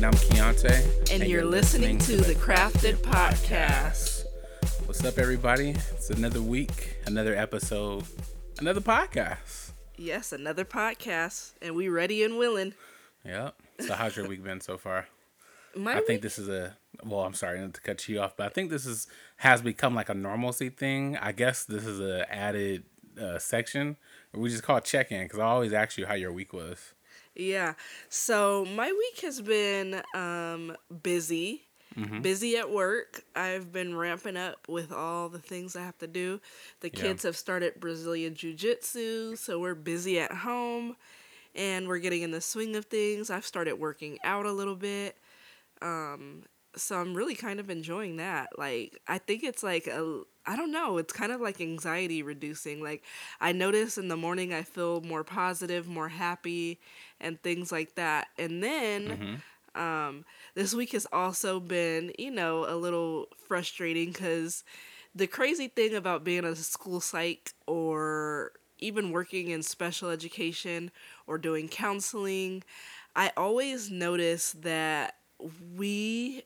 And I'm Keonte. And, you're, listening, to the Crafted Podcast. What's up, everybody? It's another week, another episode, another podcast. Yes, another podcast. And we ready and willing. Yep. So, how's your week been so far? My I week- think this is a well. I'm sorry not to cut you off, but I think this is has become like a normalcy thing. I guess this is a added uh, section we just call check in because I always ask you how your week was. Yeah. So my week has been um, busy. Mm-hmm. Busy at work. I've been ramping up with all the things I have to do. The Yeah. kids have started Brazilian Jiu Jitsu, so we're busy at home and we're getting in the swing of things. I've started working out a little bit. Um, so I'm really kind of enjoying that. Like, I think it's like a, I don't know, it's kind of like anxiety reducing. Like, I notice in the morning I feel more positive, more happy, and things like that. And then, um, this week has also been, you know, a little frustrating because the crazy thing about being a school psych or even working in special education or doing counseling, I always notice that we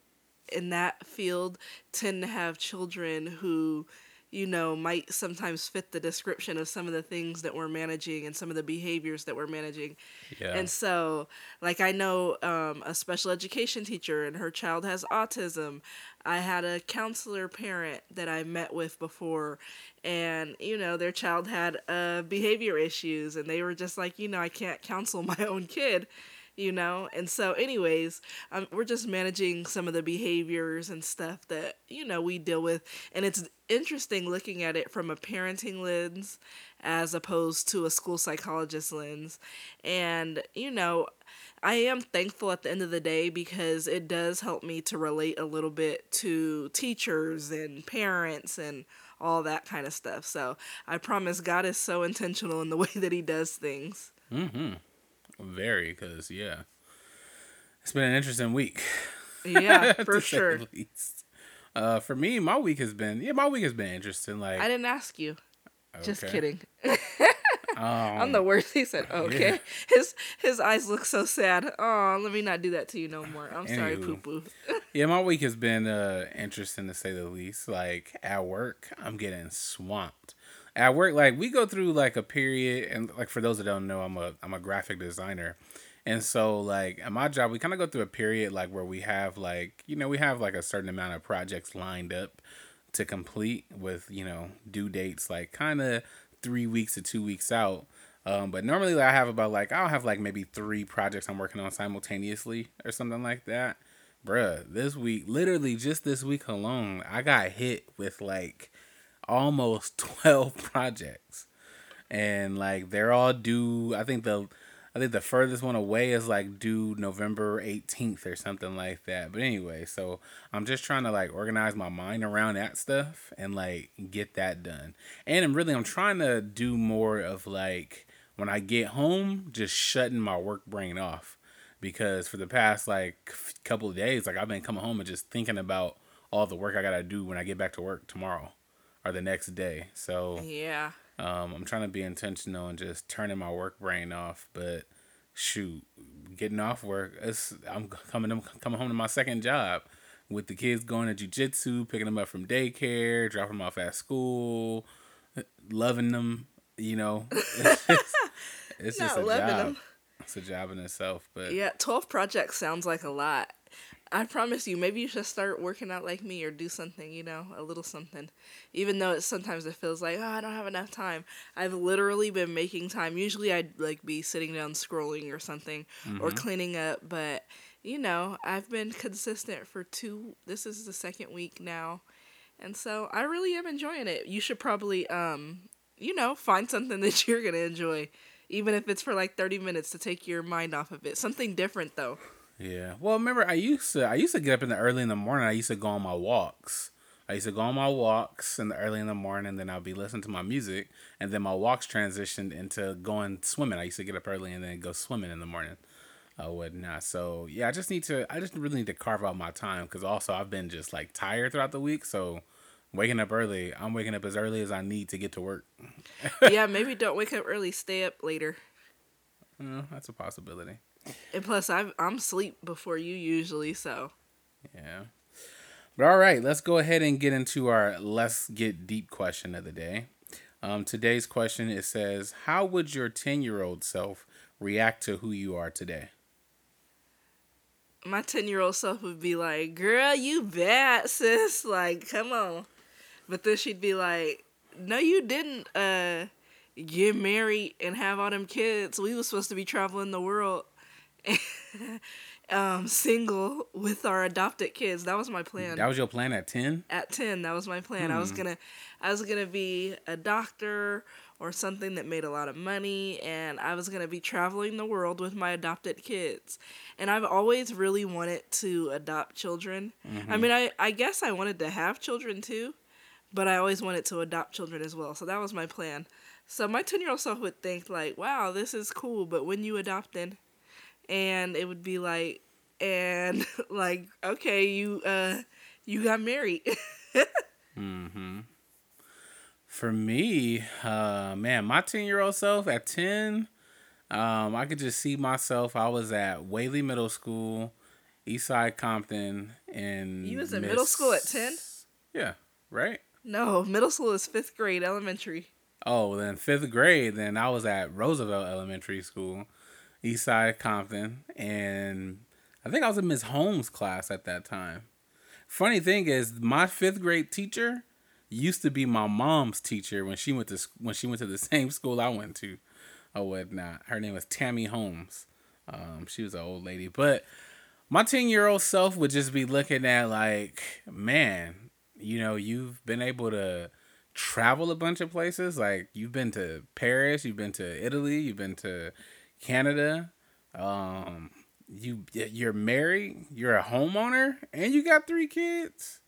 in that field tend to have children who you know might sometimes fit the description of some of the things that we're managing and some of the behaviors that we're managing. Yeah. and so like i know um, a special education teacher and her child has autism. I had a counselor parent that i met with before and you know their child had uh, behavior issues and they were just like you know i can't counsel my own kid you know? And so anyways um, we're just managing some of the behaviors and stuff that you know we deal with. And it's interesting looking at it from a parenting lens as opposed to a school psychologist lens. And you know i am thankful at the end of the day because it does help me to relate a little bit to teachers and parents and all that kind of stuff. So i promise god is so intentional in the way that he does things Very, because yeah, it's been an interesting week. yeah for sure. Uh, for me, my week has been yeah, my week has been interesting. Like, I didn't ask you. Just kidding. Um, I'm the worst. He said, "Okay." yeah. His his eyes look so sad. Oh, let me not do that to you no more. I'm sorry, Anywho. poo poo. Yeah, my week has been uh interesting to say the least. Like at work, I'm getting swamped. At work, like we go through like a period, and like for those that don't know, I'm a I'm a graphic designer, and so like at my job, we kind of go through a period like where we have like you know we have like a certain amount of projects lined up to complete with you know due dates like kind of three weeks to two weeks out. Um, but normally I have about like I'll have like maybe three projects I'm working on simultaneously or something like that. Bruh, this week, literally just this week alone, I got hit with like almost 12 projects. And like they're all due, I think the I think the furthest one away is like due November 18th or something like that. But anyway, so I'm just trying to like organize my mind around that stuff and like get that done. And I'm really I'm trying to do more of like when I get home, just shutting my work brain off because for the past like couple of days, like I've been coming home and just thinking about all the work I gotta do when I get back to work tomorrow or the next day. So Yeah. um, I'm trying to be intentional and just turning my work brain off. But shoot, getting off work, it's, I'm coming I'm coming home to my second job with the kids going to jujitsu, picking them up from daycare, dropping them off at school, loving them. You know, it's just, it's just a loving job. 'em. It's a job in itself. But Yeah, 12 projects sounds like a lot. I promise you, maybe you should start working out like me or do something, you know, a little something. Even though it sometimes it feels like, oh, I don't have enough time. I've literally been making time. Usually I'd like be sitting down scrolling or something or cleaning up, but you know, I've been consistent for two this is the second week now. And so I really am enjoying it. You should probably um, you know, find something that you're going to enjoy even if it's for like 30 minutes to take your mind off of it. Something different though. Yeah. Well, remember I used to I used to get up in the early in the morning. I used to go on my walks. I used to go on my walks in the early in the morning, then I'll be listening to my music, and then my walks transitioned into going swimming. I used to get up early and then go swimming in the morning, uh, whatnot. So yeah, I just need to. I just really need to carve out my time because also I've been just like tired throughout the week. So waking up early, I'm waking up as early as I need to get to work. yeah, maybe don't wake up early, stay up later. Uh, that's a possibility. And plus, I'm I'm sleep before you usually, so Yeah. But all right, let's go ahead and get into our let's get deep question of the day. Um, today's question it says, "How would your ten year old self react to who you are today?" my ten year old self would be like, "Girl, you bad, sis. Like, come on." But then she'd be like, "No, you didn't. Uh, get married and have all them kids. We was supposed to be traveling the world." um, single with our adopted kids. That was my plan. That was your plan at ten. At ten, that was my plan. I was Hmm. gonna, I was gonna be a doctor or something that made a lot of money, and I was gonna be traveling the world with my adopted kids. And I've always really wanted to adopt children. Mm-hmm. I mean, I I guess I wanted to have children too, but I always wanted to adopt children as well. So that was my plan. So my ten year old self would think like, "Wow, this is cool," but when you adopt adopted, and it would be like, and like, okay, you uh, you got married. Mm-hmm. For me, uh, man, my ten year old self at ten, um, I could just see myself. I was at Whaley Middle School, Eastside Compton, and You was in middle school at 10? Yeah, right. no, middle school is fifth grade, elementary. Oh, then fifth grade, then I was at Roosevelt Elementary School, Eastside Compton, and I think I was in Miss Holmes' class at that time. Funny thing is, my fifth grade teacher used to be my mom's teacher when she went to when she went to the same school I went to, or whatnot. Her name was Tammy Holmes. Um, she was an old lady, but my ten year old self would just be looking at like, man, you know, you've been able to travel a bunch of places. Like you've been to Paris, you've been to Italy, you've been to Canada. Um, you you're married, you're a homeowner, and you got three kids.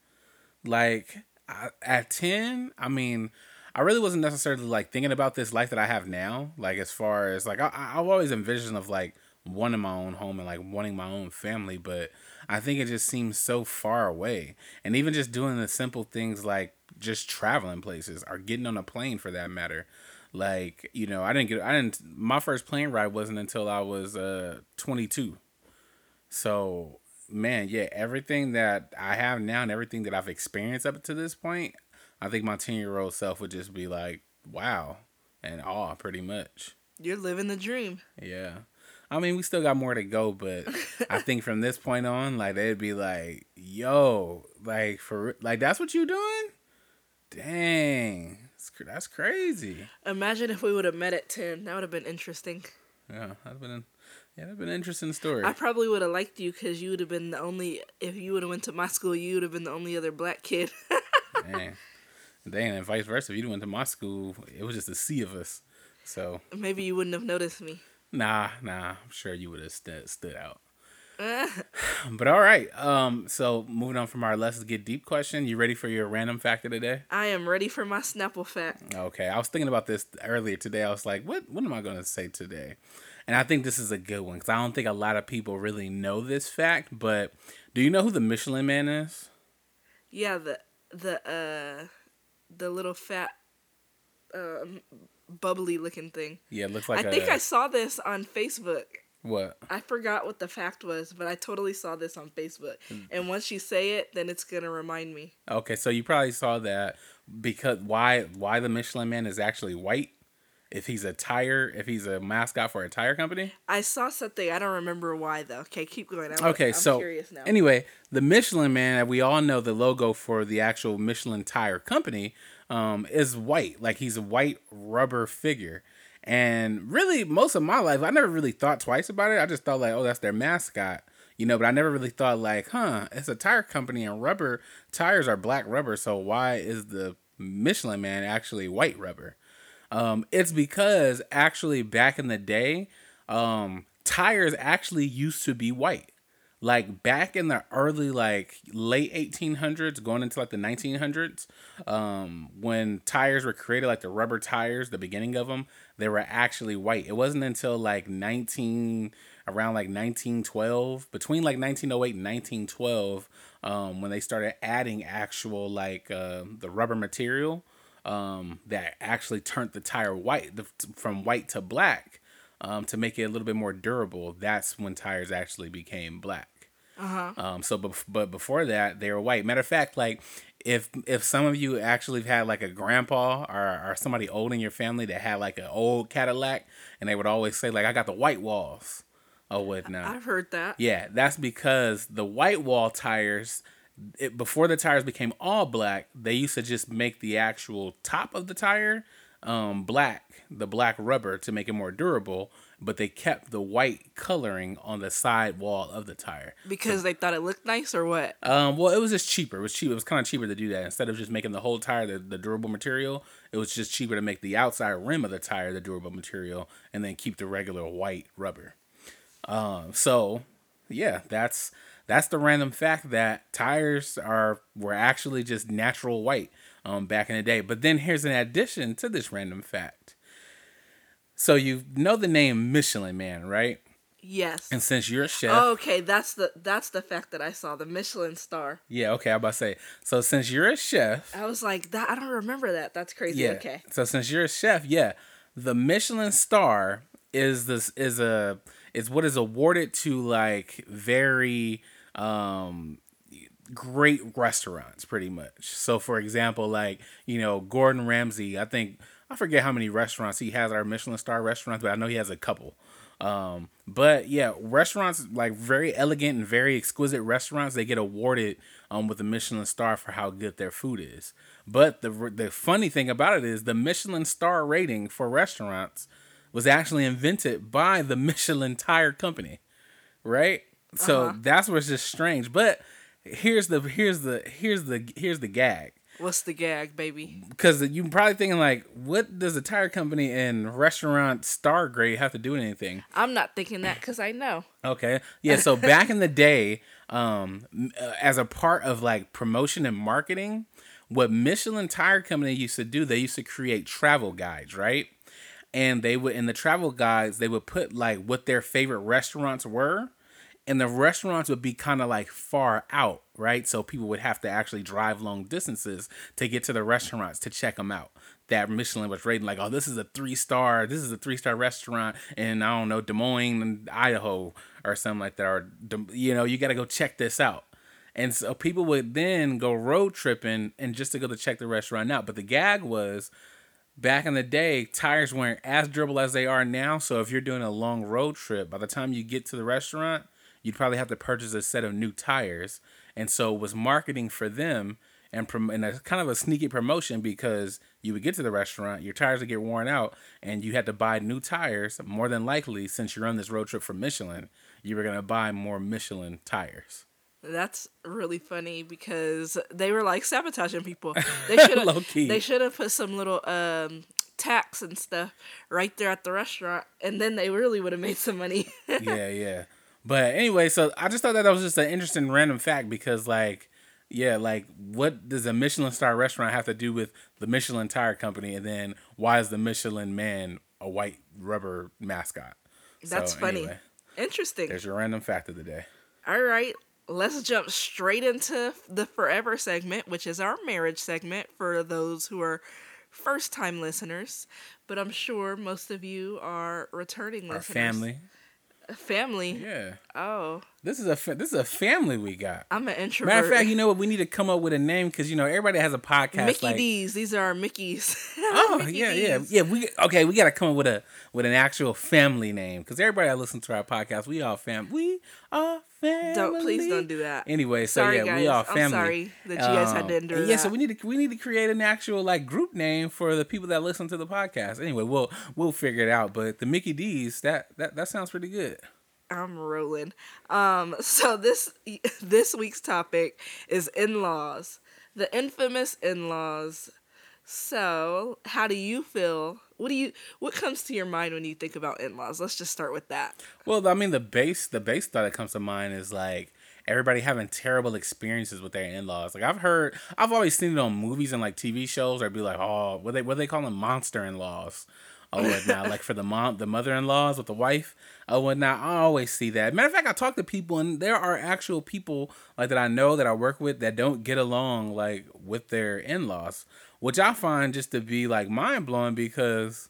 Like I, at ten, I mean, I really wasn't necessarily like thinking about this life that I have now. Like as far as like I, I've always envisioned of like wanting my own home and like wanting my own family, but I think it just seems so far away. And even just doing the simple things like just traveling places or getting on a plane for that matter. Like, you know, I didn't get I didn't my first plane ride wasn't until I was uh 22. So, man, yeah, everything that I have now and everything that I've experienced up to this point, I think my 10-year-old self would just be like, "Wow." And awe pretty much. You're living the dream. Yeah. I mean, we still got more to go, but I think from this point on, like they'd be like, "Yo, like for like that's what you doing? Dang, that's, that's crazy." Imagine if we would have met at ten. That would have been interesting. Yeah, that'd been, yeah, that'd been an interesting story. I probably would have liked you because you would have been the only. If you would have went to my school, you would have been the only other black kid. Dang, dang, and vice versa. If you went to my school, it was just a sea of us. So Maybe you wouldn't have noticed me. nah, nah, I'm sure you would have stood stood out. But all right, um, so moving on from our let's get deep question. You ready for your random fact of the day? I am ready for my Snapple fact. Okay, I was thinking about this earlier today. I was like, what what am I going to say today? And I think this is a good one cuz I don't think a lot of people really know this fact, but do you know who the Michelin man is? Yeah, the the uh the little fat um bubbly looking thing. Yeah, it looks like I a think I saw this on Facebook. What? I forgot what the fact was, but I totally saw this on Facebook. Hmm. And once you say it, then it's gonna remind me. Okay, so you probably saw that because why why the Michelin man is actually white? If he's a tire, if he's a mascot for a tire company? I saw something. I don't remember why though. Okay, keep going. I'm, Okay, I'm so curious now. anyway, the Michelin Man, we all know the logo for the actual Michelin tire company um, is white. Like he's a white rubber figure. And really, most of my life, I never really thought twice about it. I just thought like, oh, that's their mascot, you know. But I never really thought like, huh, it's a tire company and rubber tires are black rubber. So why is the Michelin Man actually white rubber? Um, it's because actually back in the day, um, tires actually used to be white. Like back in the early like late 1800s, going into like the 1900s, um, when tires were created, like the rubber tires, the beginning of them, they were actually white. It wasn't until like 19 around like 1912, between like 1908 and 1912, um, when they started adding actual like uh, the rubber material um, that actually turned the tire white the, from white to black um, to make it a little bit more durable, that's when tires actually became black. Uh-huh. Um, so, bef- but before that, they were white. Matter of fact, like if if some of you actually had like a grandpa or, or somebody old in your family that had like an old Cadillac, and they would always say like, "I got the white walls," or whatnot. I've heard that. Yeah, that's because the white wall tires, it, before the tires became all black, they used to just make the actual top of the tire um, black, the black rubber to make it more durable, but they kept the white coloring on the side wall of the tire. Because they thought it looked nice or what? Um, well, it was just cheaper. It was cheap. It was kind of cheaper to do that instead of just making the whole tire the, the durable material. It was just cheaper to make the outside rim of the tire the durable material and then keep the regular white rubber. Um, so yeah, that's that's the random fact that tires are were actually just natural white um, back in the day. But then here's an addition to this random fact. So you know the name Michelin Man, right? Yes. And since you're a chef, Oh, okay, that's the that's the fact that I saw the Michelin star. yeah, okay, I'm about to say. So since you're a chef, I was like, that I don't remember that. That's crazy. yeah. Okay. So since you're a chef, yeah, the Michelin star is this is a is what is awarded to like very um great restaurants pretty much. So for example, like, you know, Gordon Ramsay, I think I forget how many restaurants he has our Michelin star restaurants, but I know he has a couple. Um, but yeah, restaurants like very elegant and very exquisite restaurants, they get awarded um with the Michelin star for how good their food is. But the the funny thing about it is the Michelin star rating for restaurants was actually invented by the Michelin tire company. Right? So Uh-huh. that's what's just strange. But here's the here's the here's the here's the gag What's the gag, baby? because you're probably thinking like, what does a tire company and restaurant star grade have to do with anything? I'm not thinking that because I know. Okay, yeah. So back in the day, um, uh, as a part of like promotion and marketing, what Michelin Tire Company used to do, they used to create travel guides, right? And they would in the travel guides, they would put like what their favorite restaurants were, and the restaurants would be kind of like far out, right? So people would have to actually drive long distances to get to the restaurants to check them out. That Michelin was rating like, oh, this is a three star, this is a three star restaurant in I don't know Des Moines, Idaho, or something like that, or you know, you got to go check this out. And so people would then go road tripping and just to go to check the restaurant out. But the gag was back in the day, tires weren't as durable as they are now. So if you're doing a long road trip, by the time you get to the restaurant, you'd probably have to purchase a set of new tires. And so it was marketing for them and, prom- and a kind of a sneaky promotion because you would get to the restaurant, your tires would get worn out, and you had to buy new tires. More than likely, since you're on this road trip for Michelin, you were going to buy more Michelin tires. That's really funny because they were like sabotaging people. They should have. They should have put some little um tax and stuff right there at the restaurant, and then they really would have made some money. yeah, yeah. But anyway, so I just thought that, that was just an interesting random fact because, like, yeah, like, what does a Michelin star restaurant have to do with the Michelin Tire Company? And then why is the Michelin Man a white rubber mascot? That's So, funny. anyway, Interesting. there's your random fact of the day. All right, let's jump straight into the forever segment, which is our marriage segment for those who are first time listeners. But I'm sure most of you are returning Our listeners. family. Family. Yeah. Oh, This is a fa- this is a family we got. I'm an introvert. Matter of fact, you know what? We need to come up with a name because you know everybody has a podcast. Mickey like, D's. These are our Mickeys. Oh Mickey yeah, yeah, yeah. We okay. We gotta come up with a with an actual family name because everybody that listens to our podcast, we all fam. We are family. Don't please don't do that. Anyway, so Sorry, yeah, guys. we all I'm sorry that you guys had to Um, endure Yeah, so we need to we need to create an actual like group name for the people that listen to the podcast. Anyway, we'll we'll figure it out. But the Mickey D's that that that sounds pretty good. I'm rolling. Um, so this this week's topic is in-laws, the infamous in-laws. So, how do you feel? What do you what comes to your mind when you think about in-laws? Let's just start with that. Well, I mean, the base the base thought that comes to mind is like everybody having terrible experiences with their in laws. Like I've heard, I've always seen it on movies and like TV shows. Or be like, oh, what they what they call them monster in laws. Oh, whatnot. like for the mom, the mother in laws with the wife. Oh, whatnot. I always see that. Matter of fact, I talk to people, and there are actual people like that I know that I work with that don't get along like with their in laws, which I find just to be like mind blowing because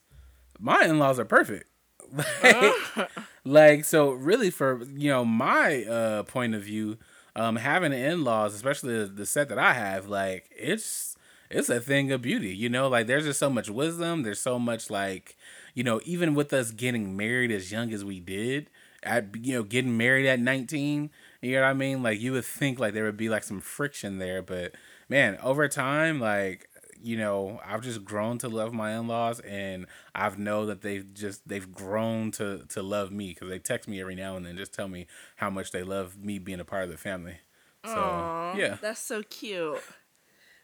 my in laws are perfect. like, like so really for you know my uh point of view um having in-laws especially the, the set that i have like it's it's a thing of beauty you know? Like there's just so much wisdom. There's so much like you know even with us getting married as young as we did at you know getting married at 19 you know what i mean? Like you would think like there would be like some friction there but man over time like you know, I've just grown to love my in-laws and I've know that they've just they've grown to to love me cuz they text me every now and then just tell me how much they love me being a part of the family. So, Aww, yeah. That's so cute.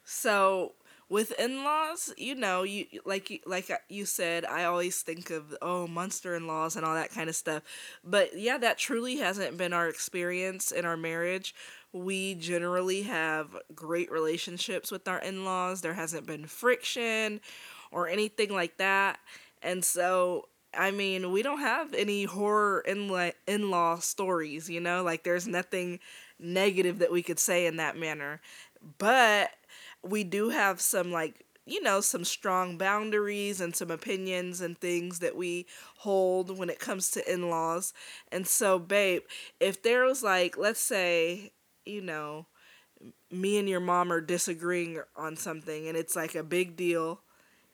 So, with in-laws, you know, you like like you said, I always think of oh, monster in-laws and all that kind of stuff. But yeah, that truly hasn't been our experience in our marriage we generally have great relationships with our in laws. There hasn't been friction or anything like that. And so, I mean, we don't have any horror in law stories, you know? Like, there's nothing negative that we could say in that manner. But we do have some, like, you know, some strong boundaries and some opinions and things that we hold when it comes to in laws. And so, babe, if there was like, let's say, you know, me and your mom are disagreeing on something and it's like a big deal,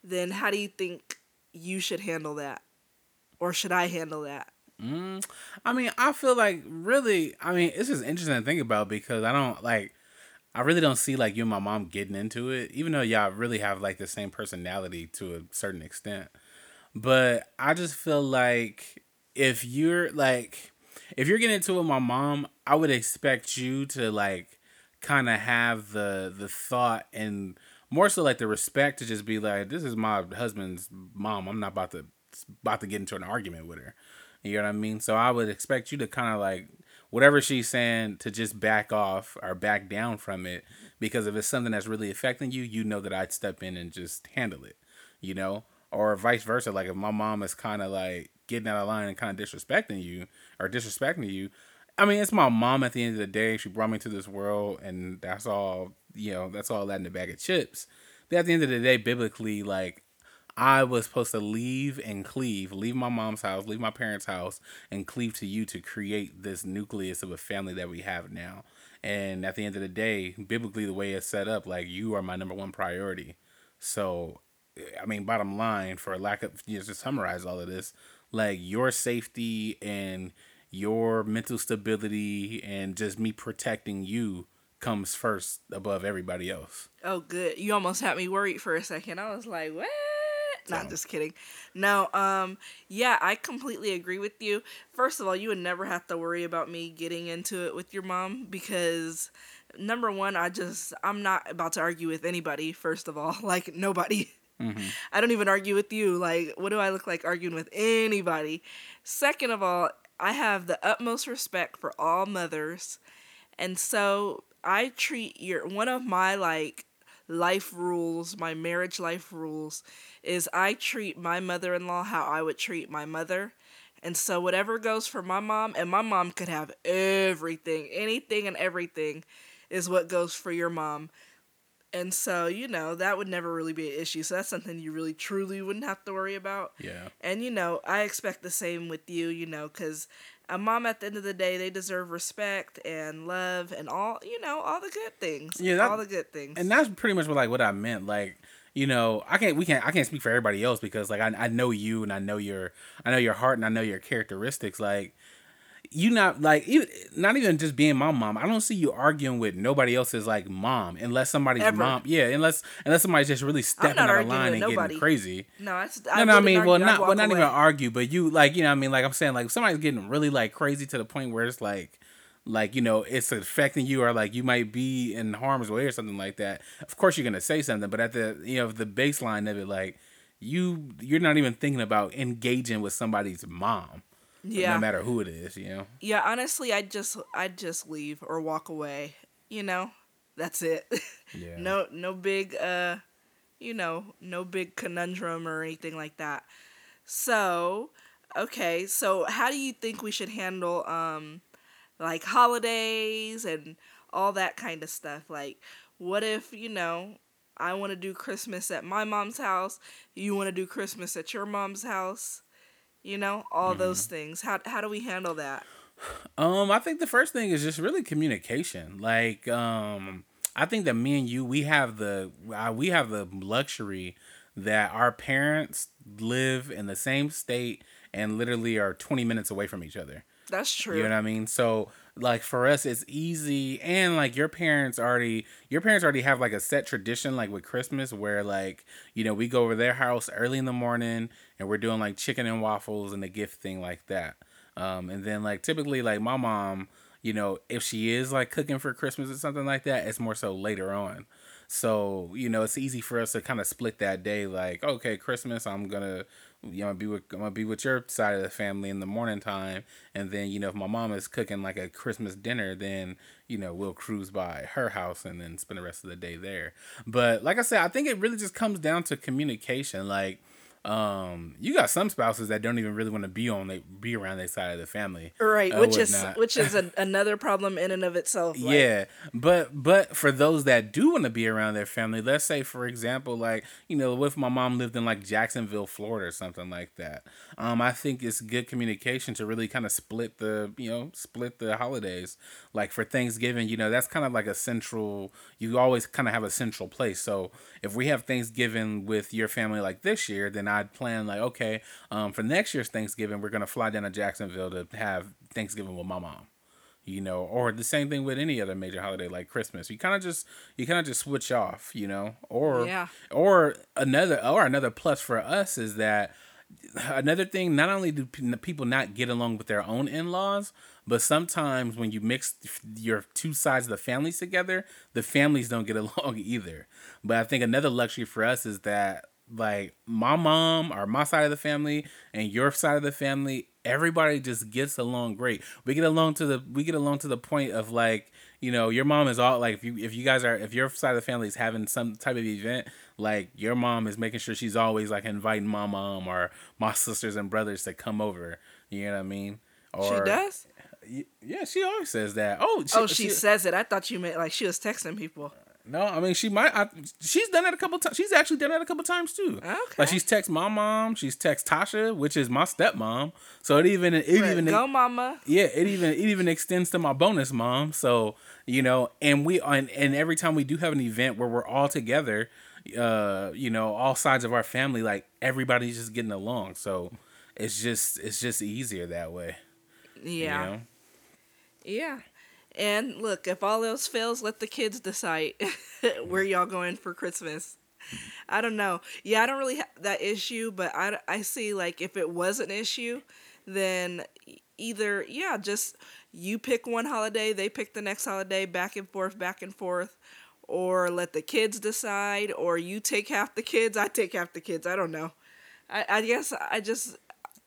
then how do you think you should handle that? Or should I handle that? Mm, I mean, I feel like really, I mean, it's just interesting to think about because I don't like, I really don't see like you and my mom getting into it, even though y'all really have like the same personality to a certain extent. But I just feel like if you're like, if you're getting into it with my mom, I would expect you to like kind of have the the thought and more so like the respect to just be like, this is my husband's mom. I'm not about to about to get into an argument with her. You know what I mean? So I would expect you to kind of like whatever she's saying to just back off or back down from it because if it's something that's really affecting you, you know that I'd step in and just handle it. You know, or vice versa. Like if my mom is kind of like getting out of line and kind of disrespecting you or disrespecting you. I mean, it's my mom at the end of the day. She brought me to this world, and that's all, you know, that's all that in the bag of chips. But at the end of the day, biblically, like, I was supposed to leave and cleave, leave my mom's house, leave my parents' house, and cleave to you to create this nucleus of a family that we have now. And at the end of the day, biblically, the way it's set up, like, you are my number one priority. So, I mean, bottom line, for lack of, you know, to summarize all of this, like your safety and your mental stability and just me protecting you comes first above everybody else. Oh, good. You almost had me worried for a second. I was like, what? Not just kidding. No, um, yeah, I completely agree with you. First of all, you would never have to worry about me getting into it with your mom because number one, I just I'm not about to argue with anybody, first of all. Like nobody. Mm-hmm. I don't even argue with you. Like, what do I look like arguing with anybody? Second of all, I have the utmost respect for all mothers. And so I treat your one of my like life rules, my marriage life rules is I treat my mother-in-law how I would treat my mother. And so whatever goes for my mom and my mom could have everything, anything and everything is what goes for your mom. And so, you know, that would never really be an issue. So that's something you really truly wouldn't have to worry about. Yeah. And, you know, I expect the same with you, you know, because a mom at the end of the day, they deserve respect and love and all, you know, all the good things. Yeah. That, all the good things. And that's pretty much what, like, what I meant. Like, you know, I can't, we can't, I can't speak for everybody else because, like, I, I know you and I know your, I know your heart and I know your characteristics. Like, you not like even not even just being my mom. I don't see you arguing with nobody else's like mom unless somebody's Ever. mom. Yeah, unless unless somebody's just really stepping out of line and nobody. getting crazy. No, I, I no, no. I mean, argue, well, not well, not away. even argue, but you like you know, I mean, like I'm saying, like somebody's getting really like crazy to the point where it's like like you know it's affecting you or like you might be in harm's way or something like that of course you're gonna say something but at the you know the baseline of it like you you're not even thinking about engaging with somebody's mom yeah. No matter who it is, you know. Yeah, honestly, I just I just leave or walk away. You know, that's it. Yeah. no no big uh, you know, no big conundrum or anything like that. So, okay, so how do you think we should handle um like holidays and all that kind of stuff? Like what if, you know, I want to do Christmas at my mom's house, you want to do Christmas at your mom's house? You know, all mm-hmm. those things. How how do we handle that? Um, I think the first thing is just really communication. Like, um, I think that me and you, we have the uh, we have the luxury that our parents live in the same state and literally are 20 minutes away from each other. That's true. You know what I mean? So like for us it's easy and like your parents already your parents already have like a set tradition like with Christmas where like, you know, we go over their house early in the morning and we're doing like chicken and waffles and a gift thing like that. Um and then like typically like my mom, you know, if she is like cooking for Christmas or something like that, it's more so later on. So, you know, it's easy for us to kind of split that day like, okay, Christmas, I'm going to you know, be with I'm gonna be with your side of the family in the morning time, and then you know if my mom is cooking like a Christmas dinner, then you know we'll cruise by her house and then spend the rest of the day there. But like I said, I think it really just comes down to communication. Like um, you got some spouses that don't even really want to be on they be around their side of the family, right? Uh, which is which is another problem in and of itself. Like. Yeah, but but for those that do want to be around their family, let's say for example, like you know, if my mom lived in like Jacksonville, Florida, or something like that, um, I think it's good communication to really kind of split the you know split the holidays. Like for Thanksgiving, you know, that's kind of like a central. You always kind of have a central place. So if we have Thanksgiving with your family like this year, then I'd plan like, okay, um, for next year's Thanksgiving, we're gonna fly down to Jacksonville to have Thanksgiving with my mom. You know, or the same thing with any other major holiday like Christmas. You kind of just you kind of just switch off, you know. Or yeah. or another or another plus for us is that another thing not only do people not get along with their own in-laws but sometimes when you mix your two sides of the families together the families don't get along either but i think another luxury for us is that like my mom or my side of the family and your side of the family everybody just gets along great. We get along to the we get along to the point of like you know your mom is all like if you if you guys are if your side of the family is having some type of event like your mom is making sure she's always like inviting my mom or my sisters and brothers to come over. You know what i mean? Or she does yeah she always says that. Oh she, oh she, she says it. I thought you meant like she was texting people no, I mean she might. I, she's done it a couple times. She's actually done it a couple times too. Okay. Like she's text my mom. She's text Tasha, which is my stepmom. So it even it even go mama. Yeah, it even it even extends to my bonus mom. So you know, and we and, and every time we do have an event where we're all together, uh, you know, all sides of our family, like everybody's just getting along. So it's just it's just easier that way. Yeah. You know? Yeah. And look, if all else fails, let the kids decide where y'all going for Christmas. I don't know. Yeah, I don't really have that issue, but I, I see like if it was an issue, then either, yeah, just you pick one holiday, they pick the next holiday, back and forth, back and forth, or let the kids decide, or you take half the kids, I take half the kids. I don't know. I, I guess I just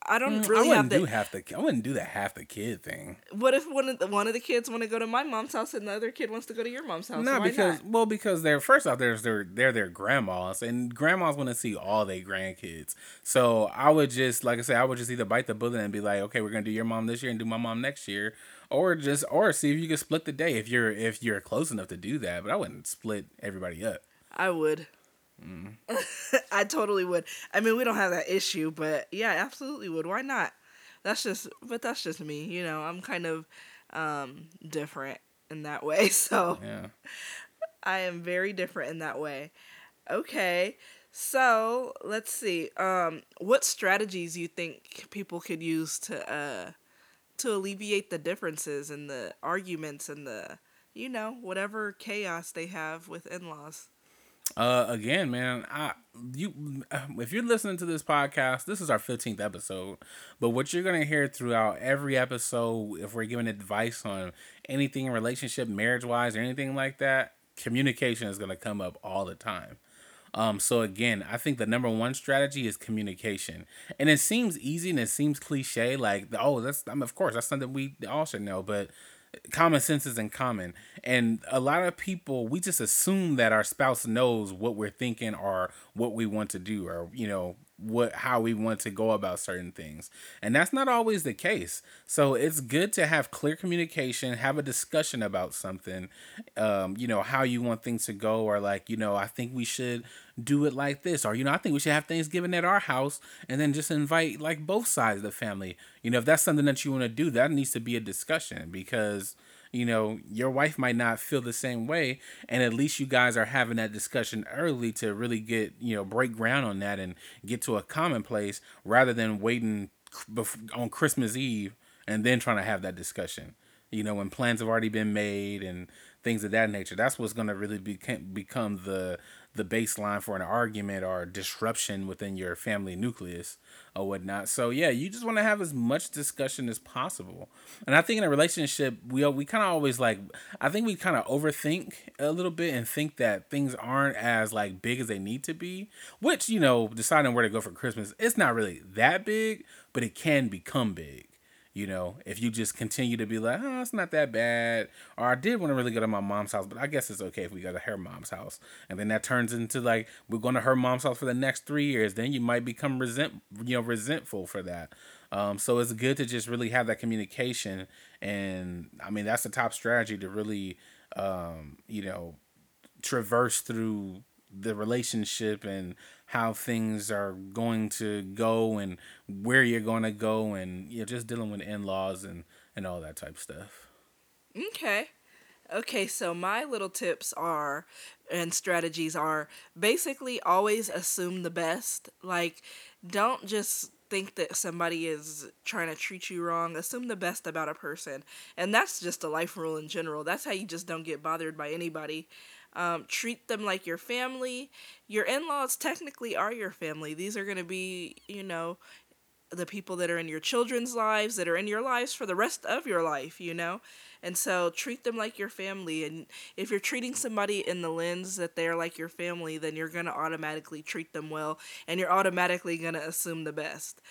I don't mm, really I wouldn't have do half the. I wouldn't do that half the kid thing. What if one of the one of the kids want to go to my mom's house and the other kid wants to go to your mom's house? No, because not? well, because they're first off, there's they're they're their grandmas, and grandmas want to see all their grandkids. So I would just like I said, I would just either bite the bullet and be like, okay, we're gonna do your mom this year and do my mom next year, or just or see if you can split the day if you're if you're close enough to do that. But I wouldn't split everybody up. I would. Mm. I totally would. I mean, we don't have that issue, but yeah, absolutely would. Why not? that's just but that's just me you know i'm kind of um different in that way so yeah i am very different in that way okay so let's see um what strategies you think people could use to uh to alleviate the differences and the arguments and the you know whatever chaos they have with in-laws uh, again, man, I you if you're listening to this podcast, this is our 15th episode. But what you're gonna hear throughout every episode, if we're giving advice on anything in relationship, marriage wise, or anything like that, communication is gonna come up all the time. Um, so again, I think the number one strategy is communication, and it seems easy and it seems cliche, like oh, that's I mean, of course that's something we all should know, but common sense is in common. And a lot of people we just assume that our spouse knows what we're thinking or what we want to do or you know what how we want to go about certain things. And that's not always the case. So it's good to have clear communication have a discussion about something um, you know how you want things to go or like you know i think we should do it like this or you know i think we should have thanksgiving at our house and then just invite like both sides of the family. You know if that's something that you want to do that needs to be a discussion because you know, your wife might not feel the same way. And at least you guys are having that discussion early to really get, you know, break ground on that and get to a common place rather than waiting on Christmas Eve and then trying to have that discussion. You know, when plans have already been made and things of that nature. That's what's going to really be, become the the baseline for an argument or disruption within your family nucleus or whatnot. So yeah, you just want to have as much discussion as possible. And I think in a relationship, we we kind of always like I think we kind of overthink a little bit and think that things aren't as like big as they need to be. Which you know, deciding where to go for Christmas, it's not really that big, but it can become big. You know, if you just continue to be like, oh, it's not that bad. Or I did want to really go to my mom's house, but I guess it's okay if we go to her mom's house. And then that turns into like, we're going to her mom's house for the next three years. Then you might become resent, you know, resentful for that. Um, so it's good to just really have that communication. And I mean, that's the top strategy to really, um, you know, traverse through the relationship and how things are going to go and where you're going to go and you know just dealing with in-laws and and all that type stuff. Okay. Okay so my little tips are and strategies are basically always assume the best. Like don't just think that somebody is trying to treat you wrong. Assume the best about a person. And that's just a life rule in general. That's how you just don't get bothered by anybody um, treat them like your family. Your in laws technically are your family. These are going to be, you know, the people that are in your children's lives, that are in your lives for the rest of your life, you know? And so treat them like your family. And if you're treating somebody in the lens that they're like your family, then you're going to automatically treat them well and you're automatically going to assume the best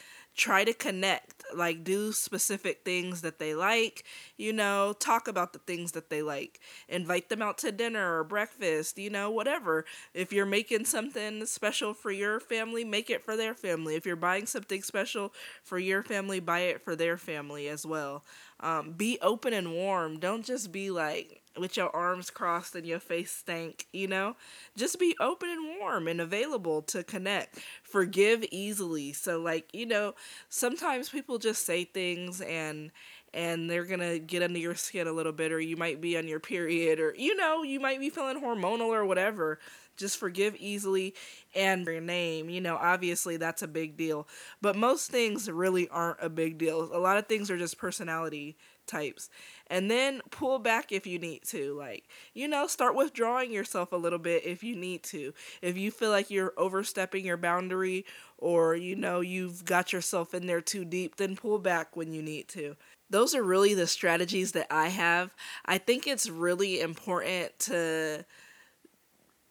try to connect like do specific things that they like you know talk about the things that they like invite them out to dinner or breakfast you know whatever. If you're making something special for your family make it for their family. If you're buying something special for your family buy it for their family as well. Um, be open and warm. Don't just be like with your arms crossed and your face stank, you know? Just be open and warm and available to connect. Forgive easily. So like, you know, sometimes people just say things and and they're going to get under your skin a little bit or you might be on your period or you know, you might be feeling hormonal or whatever. Just forgive easily and your name, you know, obviously that's a big deal. But most things really aren't a big deal. A lot of things are just personality types. And then pull back if you need to. Like, you know, start withdrawing yourself a little bit if you need to. If you feel like you're overstepping your boundary or, you know, you've got yourself in there too deep, then pull back when you need to. Those are really the strategies that I have. I think it's really important to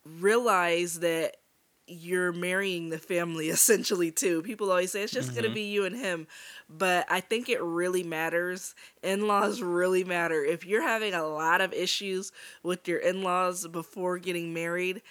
realize that you're marrying the family essentially too. People always say it's just mm-hmm. gonna be you and him, but I think it really matters. In laws really matter. If you're having a lot of issues with your in laws before getting married,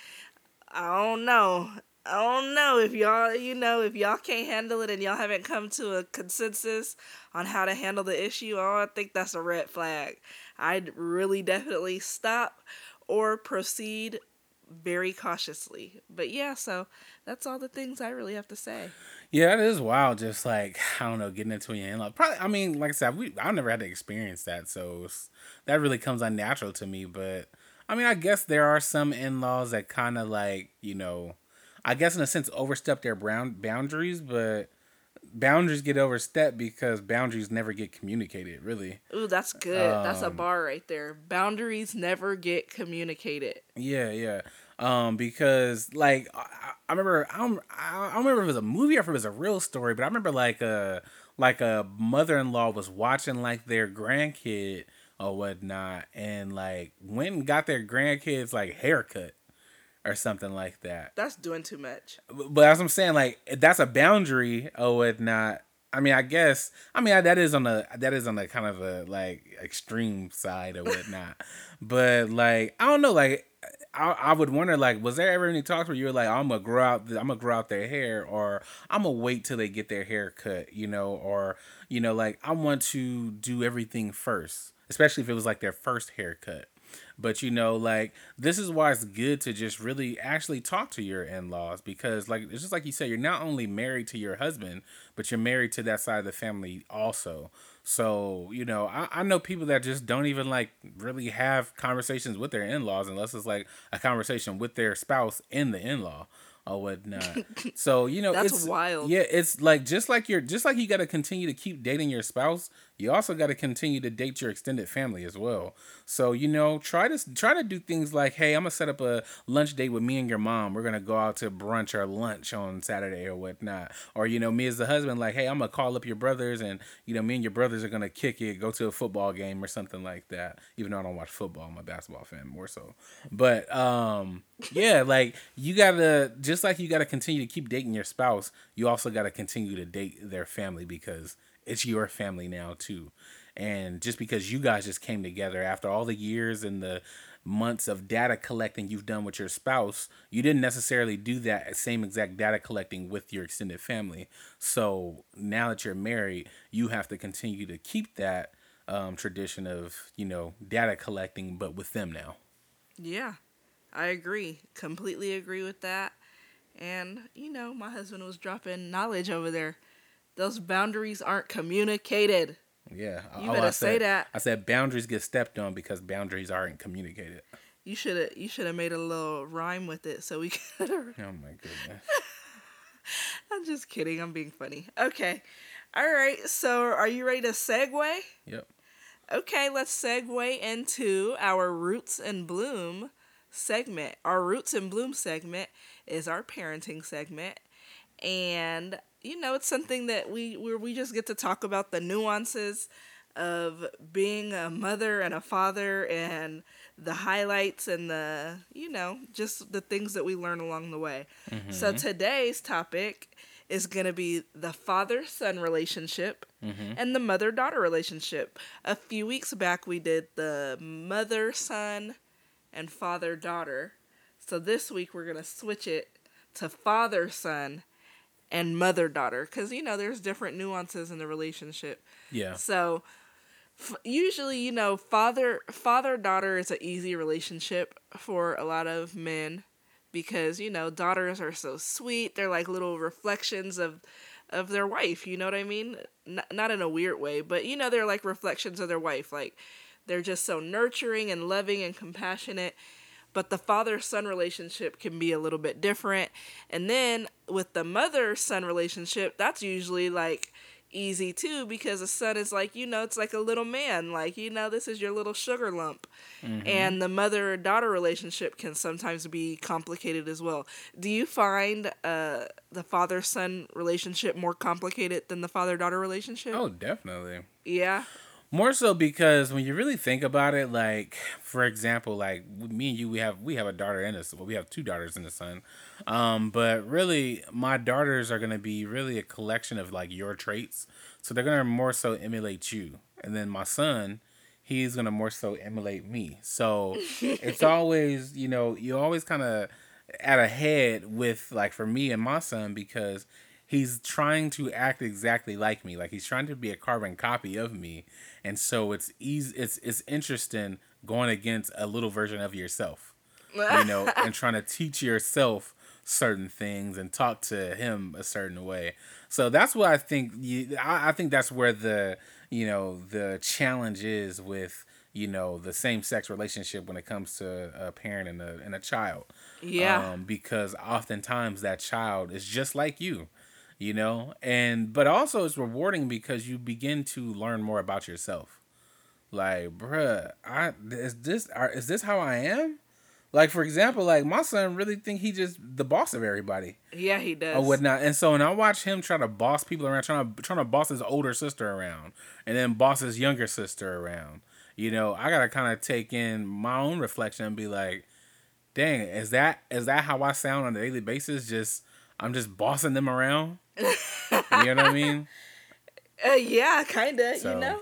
I don't know. I don't know if y'all, you know, if y'all can't handle it and y'all haven't come to a consensus on how to handle the issue, oh, I think that's a red flag. I'd really definitely stop or proceed very cautiously. But yeah, so that's all the things I really have to say. Yeah, it is wild. Just like I don't know, getting into your in law. Probably, I mean, like I said, we I've never had to experience that, so that really comes unnatural to me. But I mean, I guess there are some in laws that kind of like you know, I guess in a sense overstep their brown boundaries, but boundaries get overstepped because boundaries never get communicated really. Ooh that's good. Um, that's a um, bar right there. Boundaries never get communicated. Yeah yeah. Um because like i, I remember I don't, I don't remember if it was a movie or if it was a real story but i remember like a like a mother-in-law was watching like their grandkid or whatnot and like went and got their grandkids like haircut or something like that. That's doing too much. But as I'm saying, like that's a boundary or whatnot. I mean, I guess. I mean, that is on the that is on the kind of a like extreme side or whatnot. but like, I don't know. Like, I, I would wonder like, was there ever any talks where you were like, I'm gonna grow out, I'm gonna grow out their hair, or I'm gonna wait till they get their hair cut, you know, or you know, like I want to do everything first, especially if it was like their first haircut. But you know, like this is why it's good to just really actually talk to your in laws because, like, it's just like you said, you're not only married to your husband, but you're married to that side of the family also. So, you know, I, I know people that just don't even like really have conversations with their in laws unless it's like a conversation with their spouse in the in law or whatnot. so you know, That's it's wild. Yeah, it's like just like you're just like you got to continue to keep dating your spouse. You also got to continue to date your extended family as well. So you know, try to try to do things like, hey, I'm gonna set up a lunch date with me and your mom. We're gonna go out to brunch or lunch on Saturday or whatnot. Or you know, me as the husband, like, hey, I'm gonna call up your brothers, and you know, me and your brothers are gonna kick it, go to a football game or something like that. Even though I don't watch football, I'm a basketball fan more so. But um, yeah, like you gotta just like you gotta continue to keep dating your spouse. You also gotta continue to date their family because it's your family now too. And just because you guys just came together after all the years and the months of data collecting you've done with your spouse, you didn't necessarily do that same exact data collecting with your extended family. So now that you're married, you have to continue to keep that um, tradition of, you know, data collecting, but with them now. Yeah, I agree. Completely agree with that. And, you know, my husband was dropping knowledge over there. Those boundaries aren't communicated. Yeah. You better say that. I said boundaries get stepped on because boundaries aren't communicated. You should have you should have made a little rhyme with it so we could Oh my goodness. I'm just kidding. I'm being funny. Okay. All right. So, are you ready to segue? Yep. Okay, let's segue into our Roots and Bloom segment. Our Roots and Bloom segment is our parenting segment. And you know, it's something that we where we just get to talk about the nuances of being a mother and a father and the highlights and the, you know, just the things that we learn along the way. So mm-hmm. today's topic is going to be the father son relationship mm-hmm. and the mother daughter relationship. A few weeks back, we did the mother son and father daughter. So this week, we're going to switch it to father son and mother daughter because, you know, there's different nuances in the relationship. Yeah. So f- usually, you know, father father daughter is an easy relationship for a lot of men because you know daughters are so sweet. They're like little reflections of of their wife. You know what I mean? N- not in a weird way, but you know they're like reflections of their wife. Like they're just so nurturing and loving and compassionate. But the father son relationship can be a little bit different. And then with the mother son relationship, that's usually like easy too because the son is like, you know, it's like a little man. Like, you know, this is your little sugar lump. And the mother daughter relationship can sometimes be complicated as well. Do you find uh, the father son relationship more complicated than the father daughter relationship? Oh, definitely. Yeah. More so because when you really think about it, like for example, like me and you, we have we have a daughter and a well, we have two daughters and a son. Um, but really, my daughters are gonna be really a collection of like your traits, so they're gonna more so emulate you, and then my son, he's gonna more so emulate me. So it's always you know you always kind of at a head with like for me and my son because he's trying to act exactly like me like he's trying to be a carbon copy of me and so it's easy it's it's interesting going against a little version of yourself you know and trying to teach yourself certain things and talk to him a certain way. So that's what i think you i, I think that's where the you know the challenge is with you know the same sex relationship when it comes to a parent and a, and a child. Yeah. um, because oftentimes that child is just like you you know and but also it's rewarding because you begin to learn more about yourself like bruh i is this are, is this how i am like for example like my son really think he just the boss of everybody yeah, he does. or whatnot. And so when I watch him try to boss people around, trying to trying to boss his older sister around, and then boss his younger sister around, you know, I gotta kind of take in my own reflection and be like, dang, is that is that how I sound on a daily basis? Just I'm just bossing them around. You know what I mean? Uh, yeah, kind of, So, you know?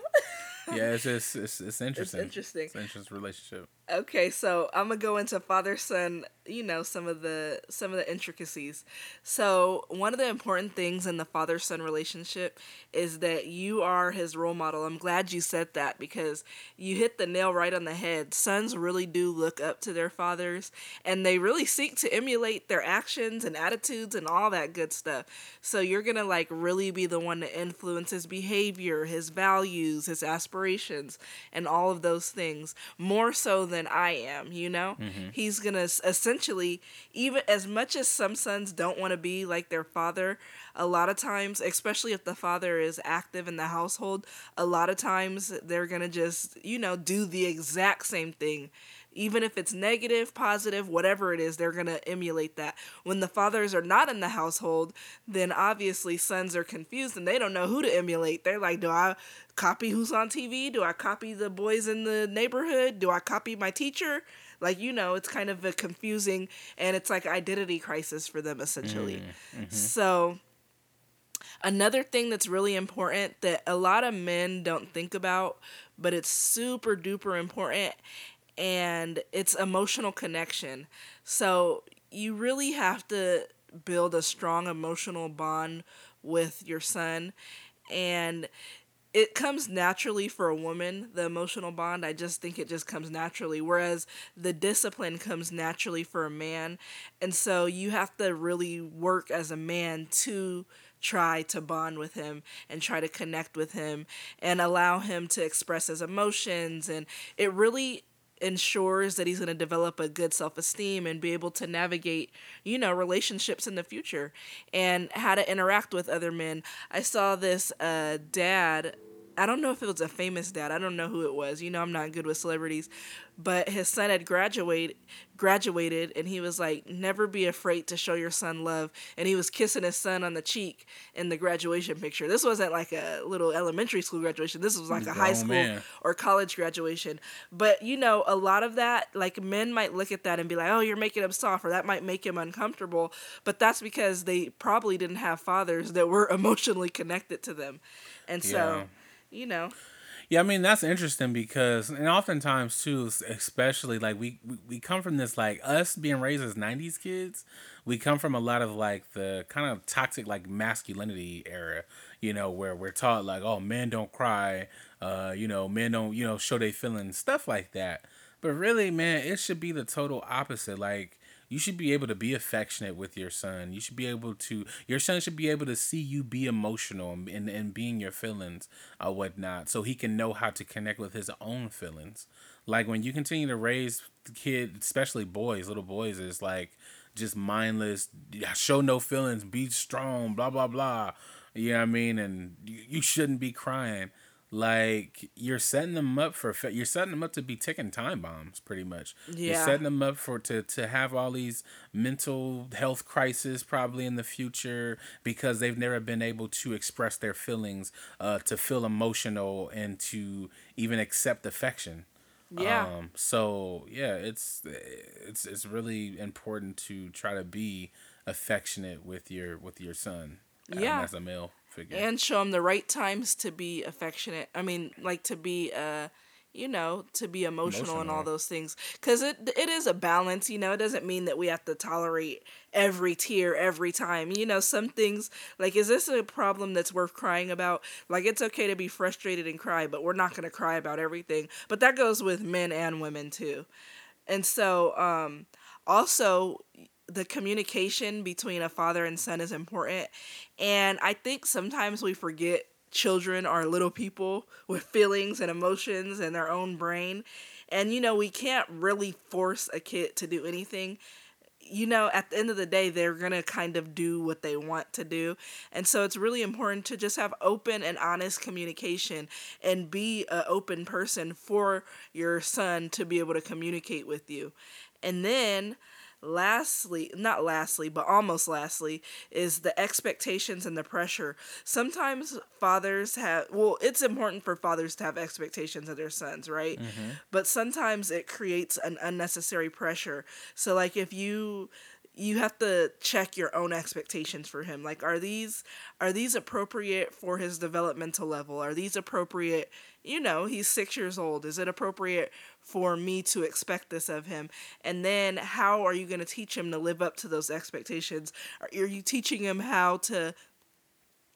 Yeah, it's just it's it's interesting. interesting. It's an interesting relationship. Okay, so I'm gonna go into father son. You know some of the some of the intricacies. So one of the important things in the father son relationship is that you are his role model. I'm glad you said that because you hit the nail right on the head. Sons really do look up to their fathers, and they really seek to emulate their actions and attitudes and all that good stuff. So you're gonna like really be the one to influence his behavior, his values, his aspirations, and all of those things more so than than I am, you know? Mm-hmm. He's going to essentially, even as much as some sons don't want to be like their father, a lot of times, especially if the father is active in the household, a lot of times they're going to just, you know, do the exact same thing even if it's negative, positive, whatever it is, they're going to emulate that. When the fathers are not in the household, then obviously sons are confused and they don't know who to emulate. They're like, do I copy who's on TV? Do I copy the boys in the neighborhood? Do I copy my teacher? Like, you know, it's kind of a confusing and it's like identity crisis for them essentially. Mm, mm-hmm. So, Another thing that's really important that a lot of men don't think about, but it's super duper important, and it's emotional connection. So you really have to build a strong emotional bond with your son and it comes naturally for a woman the emotional bond. I just think it just comes naturally whereas the discipline comes naturally for a man. And so you have to really work as a man to try to bond with him and try to connect with him and allow him to express his emotions. And it really ensures that he's going to develop a good self-esteem and be able to navigate you know relationships in the future and how to interact with other men. I saw this uh, dad I don't know if it was a famous dad. I don't know who it was. You know, I'm not good with celebrities, but his son had graduated graduated and he was like never be afraid to show your son love and he was kissing his son on the cheek in the graduation picture this wasn't like a little elementary school graduation this was like a high oh, school man. or college graduation but you know a lot of that like men might look at that and be like oh you're making him soft or that might make him uncomfortable but that's because they probably didn't have fathers that were emotionally connected to them and so yeah you know. Yeah, I mean that's interesting because, and oftentimes too, especially like we, we come from this like us being raised as '90s kids, we come from a lot of like the kind of toxic like masculinity era, you know, where we're taught like, oh, men don't cry, uh, you know, men don't you know show their feelings, stuff like that. But really, man, it should be the total opposite. Like you should be able to be affectionate with your son. You should be able to your son should be able to see you be emotional and and, and being your feelings or whatnot, so he can know how to connect with his own feelings. Like when you continue to raise the kid, especially boys, little boys, is like just mindless, show no feelings, be strong, blah blah blah. You know what I mean? And you, you shouldn't be crying like you're setting them up for you're setting them up to be ticking time bombs pretty much. Yeah. you're setting them up for to to have all these mental health crises probably in the future because they've never been able to express their feelings uh to feel emotional and to even accept affection. Yeah. Um so yeah it's it's it's really important to try to be affectionate with your with your son yeah. um, as a male figure. And show them the right times to be affectionate. I mean, like to be uh you know, to be emotional, emotional. and all those things. Because it, it is a balance, you know, it doesn't mean that we have to tolerate every tear every time. You know, some things, like, is this a problem that's worth crying about? Like, it's okay to be frustrated and cry, but we're not going to cry about everything. But that goes with men and women, too. And so, um, also, the communication between a father and son is important. And I think sometimes we forget children are little people with feelings and emotions and their own brain. And, you know, we can't really force a kid to do anything. You know, at the end of the day, they're going to kind of do what they want to do. And so it's really important to just have open and honest communication and be an open person for your son to be able to communicate with you. And then, lastly, not lastly, but almost lastly, is the expectations and the pressure. Sometimes fathers have, well, it's important for fathers to have expectations of their sons, right? Mm-hmm. But sometimes it creates an unnecessary pressure. So, like, if you, you have to check your own expectations for him. Like are these are these appropriate for his developmental level? Are these appropriate you know he's 6 years old. Is it appropriate for me to expect this of him? And then how are you going to teach him to live up to those expectations? Are you teaching him how to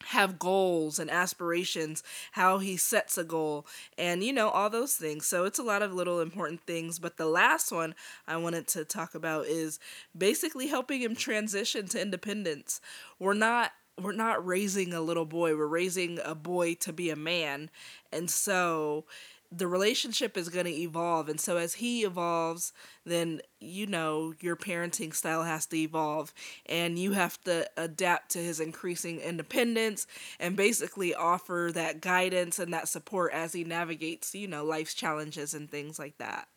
have goals and aspirations, how he sets a goal, and you know, all those things. So it's a lot of little important things. But the last one I wanted to talk about is basically helping him transition to independence. We're not we're not raising a little boy, we're raising a boy to be a man. And so the relationship is going to evolve and so as he evolves then you know your parenting style has to evolve and you have to adapt to his increasing independence and basically offer that guidance and that support as he navigates you know life's challenges and things like that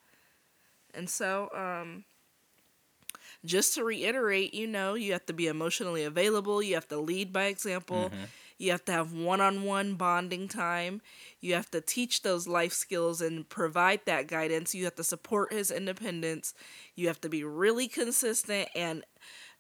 and so um just to reiterate, you know, you have to be emotionally available, you have to lead by example, mm-hmm. You have to have one on one bonding time, you have to teach those life skills and provide that guidance, you have to support his independence, you have to be really consistent and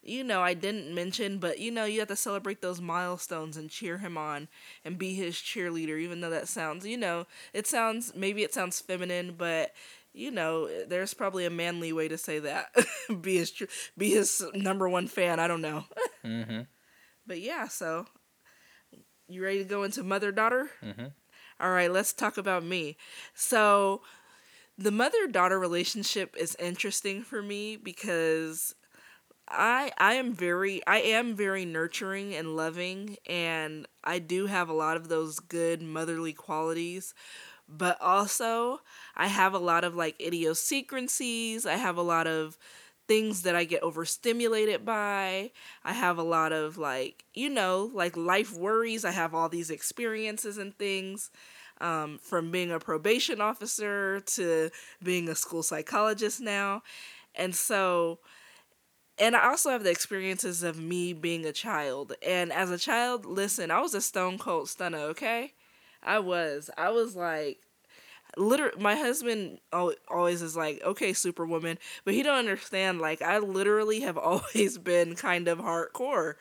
you know, I didn't mention, but you know, you have to celebrate those milestones and cheer him on and be his cheerleader, even though that sounds, you know, it sounds, maybe it sounds feminine, but you know, there's probably a manly way to say that. be his be his number one fan. I don't know. mm-hmm. But yeah, so you ready to go into mother daughter? Mm-hmm. All right, let's talk about me. So the mother daughter relationship is interesting for me because I I am very I am very nurturing and loving and I do have a lot of those good motherly qualities but also I have a lot of like idiosyncrasies. I have a lot of things that I get overstimulated by. I have a lot of like, you know, like life worries. I have all these experiences and things um, from being a probation officer to being a school psychologist now. And so, and I also have the experiences of me being a child. And as a child, listen, I was a stone cold stunner, okay? I was. I was like, literally, my husband always is like, okay, Superwoman, but he don't understand. Like, I literally have always been kind of hardcore.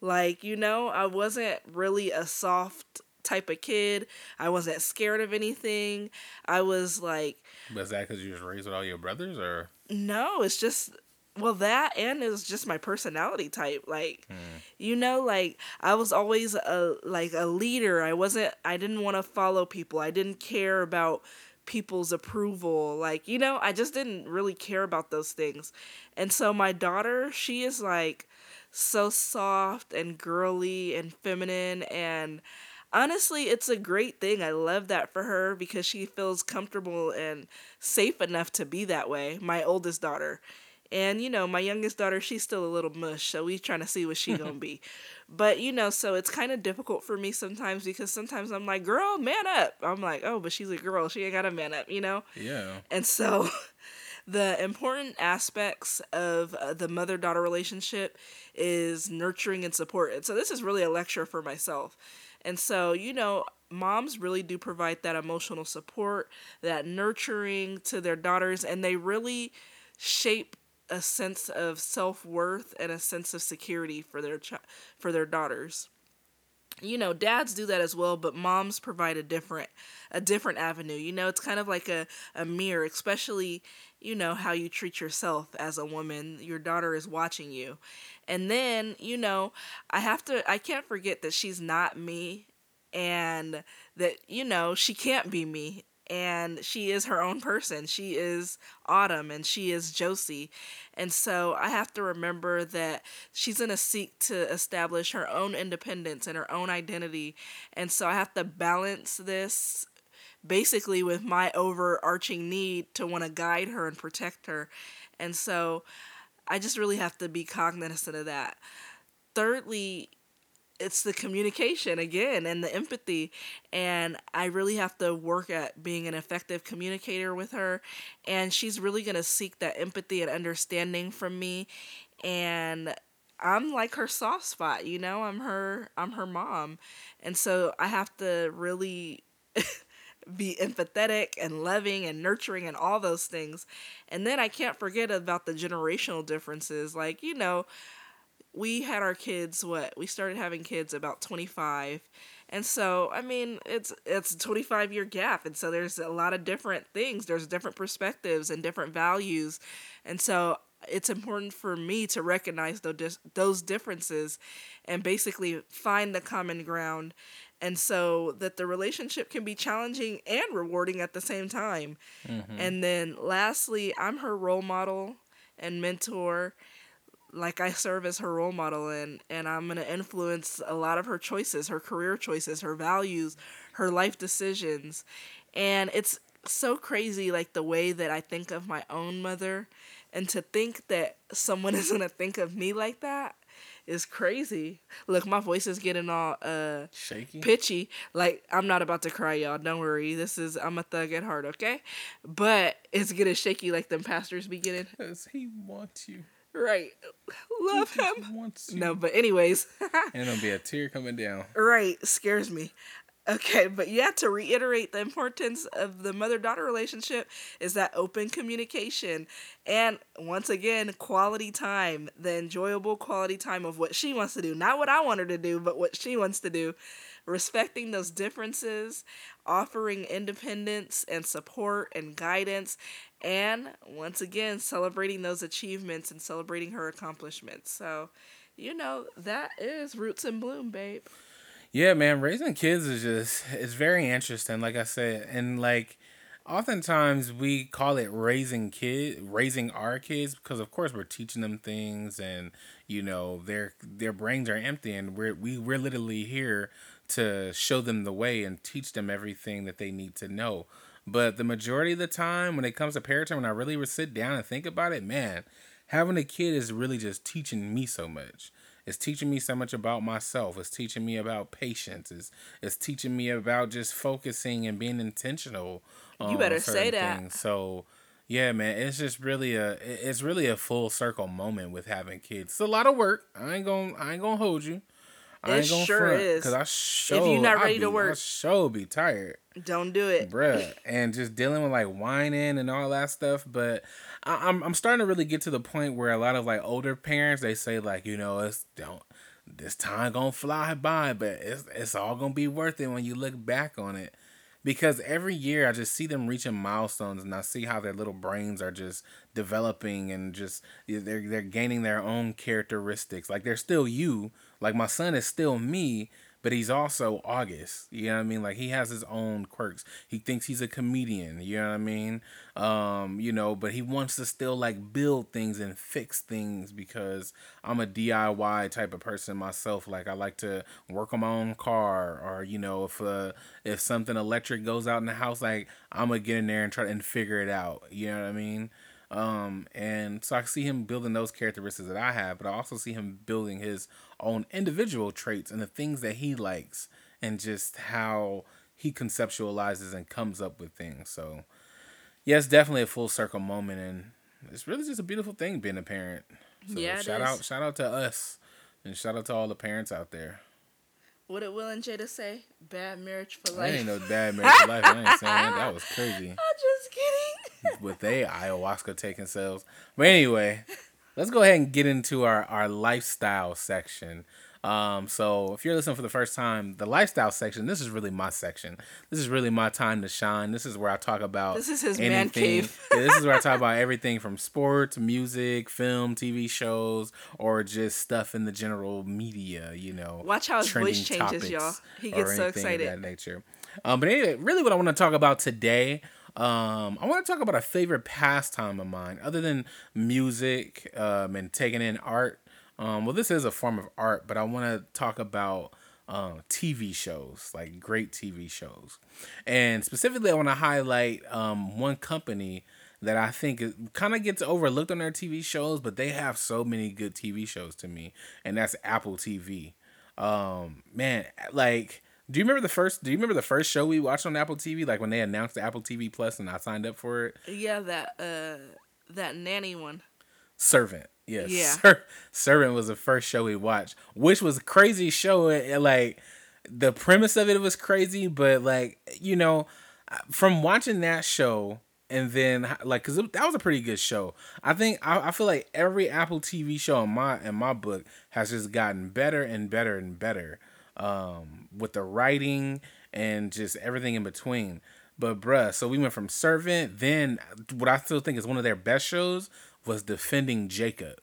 Like, you know, I wasn't really a soft type of kid. I wasn't scared of anything. I was like. Was that because you was raised with all your brothers, or? No, it's just well that and it was just my personality type like mm. you know like i was always a like a leader. I wasn't i didn't want to follow people. I didn't care about people's approval. Like you know i just didn't really care about those things. And so my daughter she is like so soft and girly and feminine. And honestly it's a great thing. I love that for her because she feels comfortable and safe enough to be that way my oldest daughter and you know, my youngest daughter, she's still a little mush, so we trying to see what she gonna be. But you know, so it's kind of difficult for me sometimes because sometimes I'm like, "Girl, man up." I'm like, "Oh, but she's a girl. She ain't got a man up," you know? Yeah. And so the important aspects of uh, the mother-daughter relationship is nurturing and support. And so this is really a lecture for myself. And so, you know, moms really do provide that emotional support, that nurturing to their daughters, and they really shape a sense of self-worth and a sense of security for their ch- for their daughters. You know, dads do that as well, but moms provide a different a different avenue. You know, it's kind of like a, a mirror, especially, you know, how you treat yourself as a woman. Your daughter is watching you. And then, you know, I have to I can't forget that she's not me and that, you know, she can't be me and she is her own person. She is Autumn and she is Josie. And so I have to remember that she's going to seek to establish her own independence and her own identity. And so I have to balance this basically with my overarching need to want to guide her and protect her. And so I just really have to be cognizant of that. Thirdly, it's the communication again and the empathy and i really have to work at being an effective communicator with her and she's really going to seek that empathy and understanding from me and i'm like her soft spot you know i'm her i'm her mom and so i have to really be empathetic and loving and nurturing and all those things. And then I can't forget about the generational differences. Like, you know, we had our kids what? We started having kids about 25. And so, I mean, it's it's a 25 year gap and so there's a lot of different things. There's different perspectives and different values. And so it's important for me to recognize those those differences and basically find the common ground and so that the relationship can be challenging and rewarding at the same time. Mm-hmm. And then lastly, I'm her role model and mentor. Like I serve as her role model and and I'm going to influence a lot of her choices, her career choices, her values, her life decisions. And it's so crazy like the way that I think of my own mother and to think that someone is going to think of me like that is crazy. Look, my voice is getting all uh shaky, pitchy. Like I'm not about to cry, y'all. Don't worry. This is I'm a thug at heart, okay? But it's getting shaky like them pastors be getting. Cause he wants you. Right. Love he him. No, but anyways. and it'll be a tear coming down. Right. Scares me. Okay, but yeah, to reiterate the importance of the mother daughter relationship is that open communication and once again, quality time, the enjoyable quality time of what she wants to do, not what I want her to do, but what she wants to do. Respecting those differences, offering independence and support and guidance, and once again, celebrating those achievements and celebrating her accomplishments. So, you know, that is Roots and Bloom, babe. Yeah, man, raising kids is just it's very interesting. Like I said, and like oftentimes we call it raising kid raising our kids because of course we're teaching them things and you know their their brains are empty and we're we, we're literally here to show them the way and teach them everything that they need to know but the majority of the time when it comes to parenting when i really sit down and think about it man having a kid is really just teaching me so much it's teaching me so much about myself. It's teaching me about patience. It's, it's teaching me about just focusing and being intentional. you better say that. Things. So, yeah, man, it's just really a it's really a full circle moment with having kids. It's a lot of work. I ain't gonna I ain't gonna hold you. I it sure front, is. Cause I show if you're not ready be, to work, I show be tired. Don't do it, bruh. and just dealing with like whining and all that stuff. But I, I'm I'm starting to really get to the point where a lot of like older parents they say like you know it's don't this time gonna fly by, but it's it's all gonna be worth it when you look back on it because every year I just see them reaching milestones and I see how their little brains are just developing and just they're they're gaining their own characteristics. Like they're still you. Like my son is still me, but he's also August. You know what I mean? Like he has his own quirks. He thinks he's a comedian. You know what I mean? Um, you know, but he wants to still like build things and fix things because I'm a DIY type of person myself. Like I like to work on my own car, or you know, if uh, if something electric goes out in the house, like I'm gonna get in there and try and figure it out. You know what I mean? Um, and so I see him building those characteristics that I have, but I also see him building his own individual traits and the things that he likes and just how he conceptualizes and comes up with things. So, yes, definitely a full circle moment, and it's really just a beautiful thing being a parent. So yeah, shout is. out, shout out to us, and shout out to all the parents out there. What did Will and Jada say? Bad marriage for life. I ain't no bad marriage for life. I ain't saying that. That was crazy. I'm just kidding. With they ayahuasca taking cells. But anyway, let's go ahead and get into our, our lifestyle section. Um, so if you're listening for the first time, the lifestyle section, this is really my section. This is really my time to shine. This is where I talk about This is his anything. man cave. yeah, this is where I talk about everything from sports, music, film, TV shows, or just stuff in the general media, you know. Watch how his voice changes, y'all. He gets so excited. That nature. Um, but anyway, really what I want to talk about today um, I want to talk about a favorite pastime of mine, other than music um, and taking in art. Um, well, this is a form of art, but I want to talk about uh, TV shows, like great TV shows. And specifically, I want to highlight um, one company that I think kind of gets overlooked on their TV shows, but they have so many good TV shows to me, and that's Apple TV. Um, man, like, do you remember the first? Do you remember the first show we watched on Apple TV? Like when they announced the Apple TV Plus, and I signed up for it. Yeah, that uh, that nanny one. Servant. Yes. Yeah. Ser- Servant was the first show we watched, which was a crazy show. It, like the premise of it was crazy, but like you know, from watching that show and then like because that was a pretty good show. I think I, I feel like every Apple TV show in my in my book has just gotten better and better and better um, with the writing and just everything in between. But bruh, so we went from Servant, then what I still think is one of their best shows was Defending Jacob.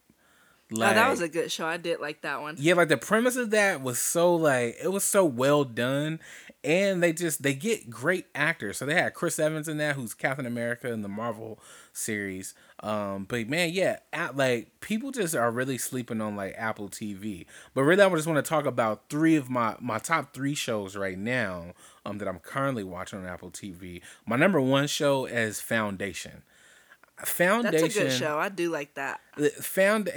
Like, oh, that was a good show. I did like that one. Yeah, like the premise of that was so like it was so well done, and they just they get great actors. So they had Chris Evans in that, who's Captain America in the Marvel series. Um, but man, yeah, at, like people just are really sleeping on like Apple TV. But really, I just want to talk about three of my my top three shows right now. Um, that I'm currently watching on Apple TV. My number one show is Foundation. Foundation. That's a good show. I do like that. Found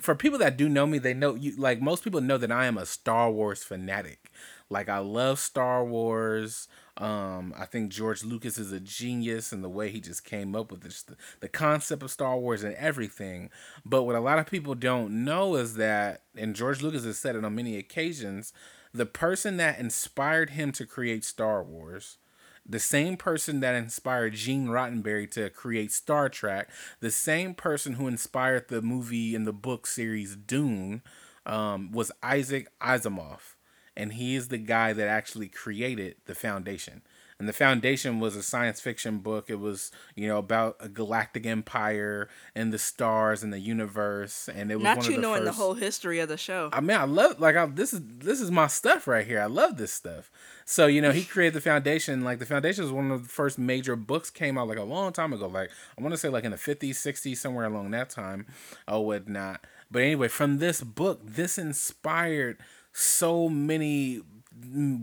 for people that do know me, they know you like most people know that I am a Star Wars fanatic. Like I love Star Wars. Um, I think George Lucas is a genius in the way he just came up with this, the, the concept of Star Wars and everything. But what a lot of people don't know is that, and George Lucas has said it on many occasions, the person that inspired him to create Star Wars the same person that inspired Gene Roddenberry to create Star Trek, the same person who inspired the movie and the book series Dune, um, was Isaac Asimov. And he is the guy that actually created the Foundation. And the foundation was a science fiction book. It was you know about a galactic empire and the stars and the universe and it was not you the knowing first... the whole history of the show. I mean i love like I, this is this is my stuff right here. I love this stuff. So you know he created the foundation. Like the foundation was one of the first major books came out like a long time ago. Like i want to say like in the 50s 60s somewhere along that time. Oh, or whatnot but anyway from this book this inspired so many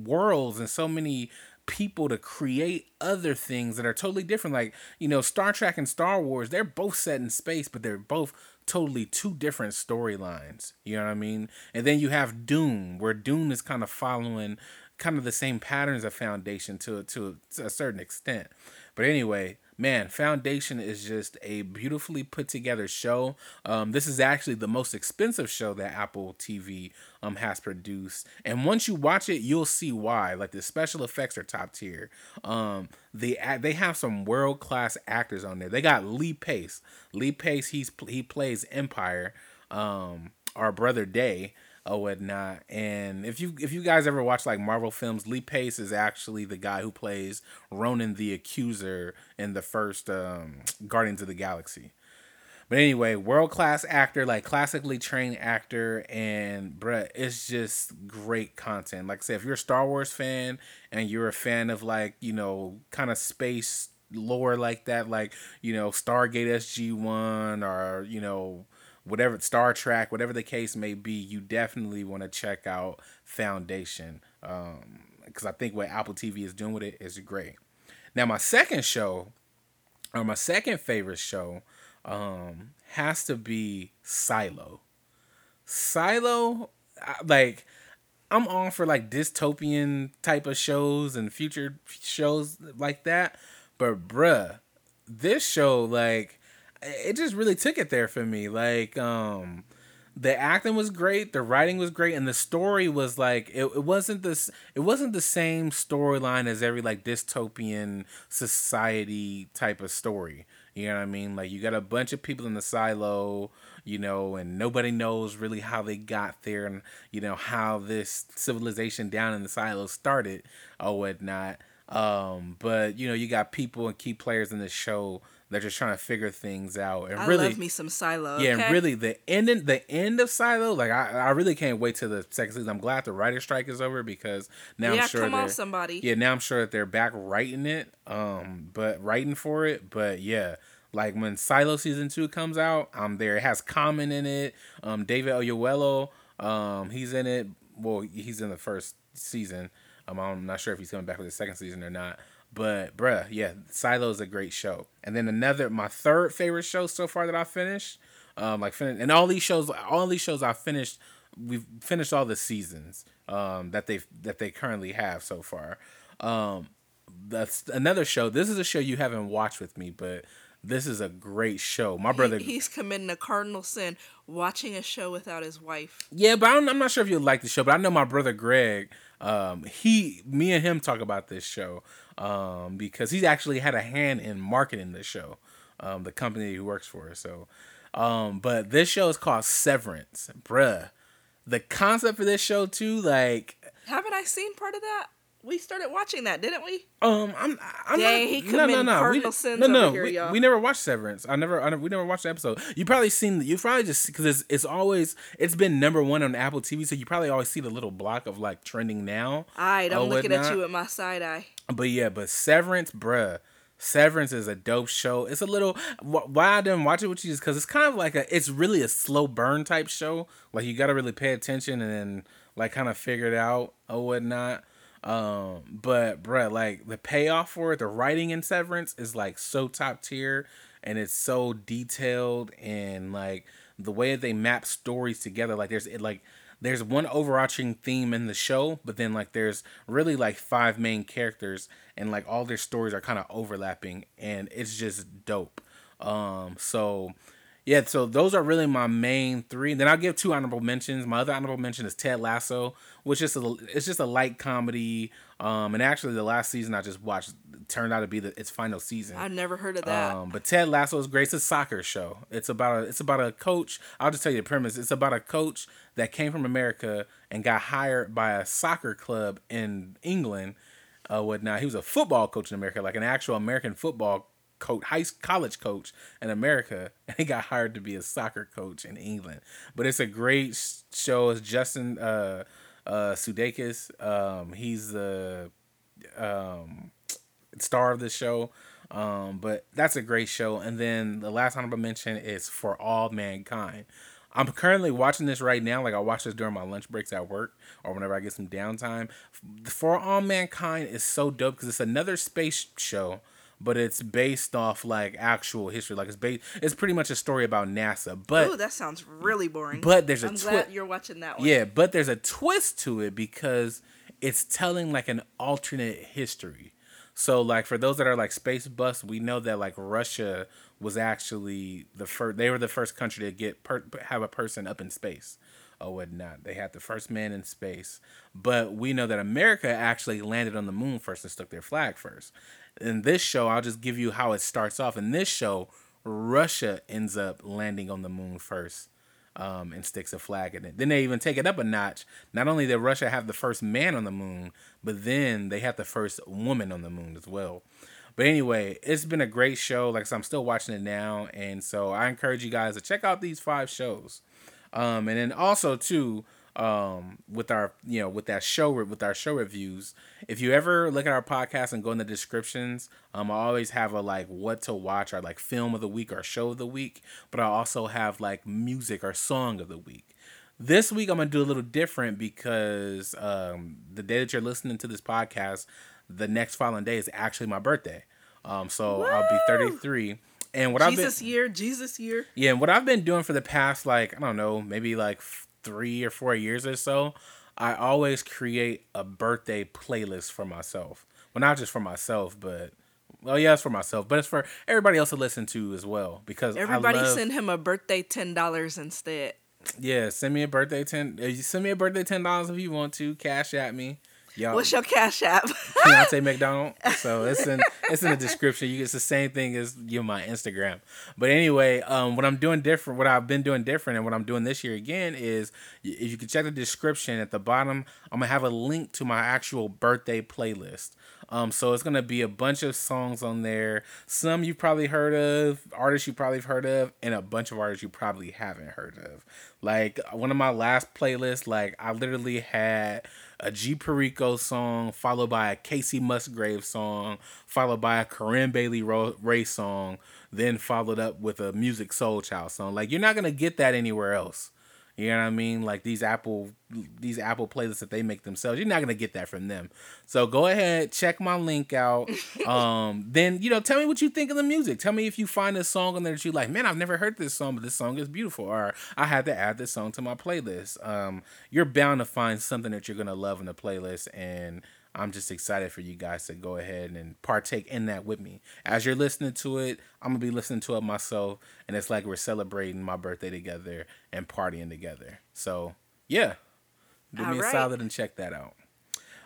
worlds and so many people to create other things that are totally different. Like, you know, Star Trek and Star Wars, they're both set in space, but they're both totally two different storylines. You know what I mean? And then you have Dune, where Dune is kind of following kind of the same patterns of Foundation to to, to a certain extent. But anyway, man, Foundation is just a beautifully put together show. Um, this is actually the most expensive show that Apple TV um has produced, and once you watch it, you'll see why. Like the special effects are top tier. Um, they they have some world class actors on there. They got Lee Pace. Lee Pace, he's he plays Empire. Um, our brother Day or whatnot. And if you if you guys ever watch like Marvel films, Lee Pace is actually the guy who plays Ronan the Accuser in the first um, Guardians of the Galaxy. But anyway, world class actor, like classically trained actor, and bruh, it's just great content. Like I said, if you're a Star Wars fan and you're a fan of like, you know, kind of space lore like that, like, you know, Stargate SG one or, you know, whatever Star Trek, whatever the case may be, you definitely want to check out Foundation because um, I think what Apple TV is doing with it is great. Now, my second show, or my second favorite show, um, has to be Silo. Silo, like I'm on for like dystopian type of shows and future shows like that, but bruh, this show like it just really took it there for me. Like, um, the acting was great, the writing was great, and the story was like it, it wasn't this it wasn't the same storyline as every like dystopian society type of story. You know what I mean? Like you got a bunch of people in the silo, you know, and nobody knows really how they got there and you know how this civilization down in the silo started or whatnot. Um, but you know, you got people and key players in the show they're just trying to figure things out. And I really, love me some Silo. Yeah, okay? and really the end, the end of Silo. Like I, I really can't wait till the second season. I'm glad the writer strike is over because now yeah, I'm sure come on somebody. Yeah, now I'm sure that they're back writing it. Um, but writing for it. But yeah. Like when Silo season two comes out, I'm there. It has Common in it. Um, David Oyelowo, um, he's in it. Well, he's in the first season. Um, I'm not sure if he's coming back for the second season or not. But bruh, yeah, Silo is a great show. And then another, my third favorite show so far that I finished, um, like fin- and all these shows, all these shows I finished, we've finished all the seasons, um, that they that they currently have so far. Um, that's another show. This is a show you haven't watched with me, but this is a great show. My brother, He, he's committing a cardinal sin watching a show without his wife. yeah, but I don't, I'm not sure if you like the show, but I know my brother Greg. Um, he, me and him talk about this show um, because he's actually had a hand in marketing this show, um, the company he works for. So, um, but this show is called Severance, bruh. The concept for this show too, like Haven't I seen part of that? We started watching that, didn't we? Um, I'm, I'm Dang, he committing cardinal we, sins no, no, over here, we, y'all. we never watched Severance. I never, I never, we never watched the episode. You probably seen, you probably just because it's, it's always, it's been number one on Apple TV, so you probably always see the little block of like trending now. Alright, I'm or looking at you with my side eye. But yeah, but Severance, bruh. Severance is a dope show. It's a little wh- why I didn't watch it with you is because it's kind of like a it's really a slow burn type show. Like you got to really pay attention and then like kind of figure it out or whatnot. Um, but bruh, like the payoff for it, the writing in Severance is like so top tier and it's so detailed and like the way they map stories together. Like there's it like there's one overarching theme in the show, but then like there's really like five main characters and like all their stories are kind of overlapping and it's just dope. Um so yeah, so those are really my main three. Then I'll give two honorable mentions. My other honorable mention is Ted Lasso, which is a it's just a light comedy. Um, and actually the last season I just watched turned out to be the its final season. I've never heard of that. Um, but Ted Lasso is great. It's a soccer show. It's about a it's about a coach. I'll just tell you the premise. It's about a coach that came from America and got hired by a soccer club in England. Uh, whatnot. He was a football coach in America, like an actual American football coach, high college coach in America, and he got hired to be a soccer coach in England. But it's a great show. It's Justin uh, uh, Sudeikis. Um, he's the um, star of the show. Um, but that's a great show. And then the last honorable mention is For All Mankind. I'm currently watching this right now. Like I watch this during my lunch breaks at work or whenever I get some downtime. For All Mankind is so dope because it's another space show, but it's based off like actual history. Like it's based, it's pretty much a story about NASA. But Ooh, that sounds really boring. but there's a I'm twi- glad you're watching that one. yeah, but there's a twist to it because it's telling like an alternate history. So like for those that are like space buffs, we know that like Russia was actually the first. They were the first country to get per- have a person up in space or whatnot. They had the first man in space, but we know that America actually landed on the moon first and stuck their flag first. In this show, I'll just give you how it starts off. In this show, Russia ends up landing on the moon first um, and sticks a flag in it. Then they even take it up a notch. Not only did Russia have the first man on the moon, but then they had the first woman on the moon as well. But anyway, it's been a great show. Like I'm still watching it now, and so I encourage you guys to check out these five shows. Um, and then also too, um, with our you know with that show with our show reviews, if you ever look at our podcast and go in the descriptions, um, I always have a like what to watch or like film of the week or show of the week, but I also have like music or song of the week. This week I'm gonna do a little different because um, the day that you're listening to this podcast, the next following day is actually my birthday. Um, so I'll be 33. And what I've been Jesus year, Jesus year. yeah, and what I've been doing for the past like I don't know, maybe like three or four years or so, I always create a birthday playlist for myself. Well, not just for myself, but well, yeah, it's for myself, but it's for everybody else to listen to as well. Because Everybody love, send him a birthday ten dollars instead. yeah, send me a birthday ten. uh, Send me a birthday ten dollars if you want to. Cash at me. Y'all, What's your cash app? Keonte McDonald. So it's in it's in the description. You it's the same thing as you my Instagram. But anyway, um, what I'm doing different, what I've been doing different, and what I'm doing this year again is, if you can check the description at the bottom, I'm gonna have a link to my actual birthday playlist. Um, so it's gonna be a bunch of songs on there. Some you've probably heard of, artists you probably have heard of, and a bunch of artists you probably haven't heard of. Like one of my last playlists, like I literally had a G Perico song, followed by a Kacey Musgrave song, followed by a Corinne Bailey Rae song, then followed up with a Musiq Soulchild song. Like you're not gonna get that anywhere else. You know what I mean? Like these Apple these Apple playlists that they make themselves, you're not gonna get that from them. So go ahead, check my link out. Um, then you know, tell me what you think of the music. Tell me if you find a song on there that you like. Man, I've never heard this song, but this song is beautiful. Or I had to add this song to my playlist. Um, you're bound to find something that you're gonna love in the playlist, and I'm just excited for you guys to go ahead and partake in that with me. As you're listening to it, I'm gonna be listening to it myself, and it's like we're celebrating my birthday together and partying together. So yeah, do All me a solid and check that out.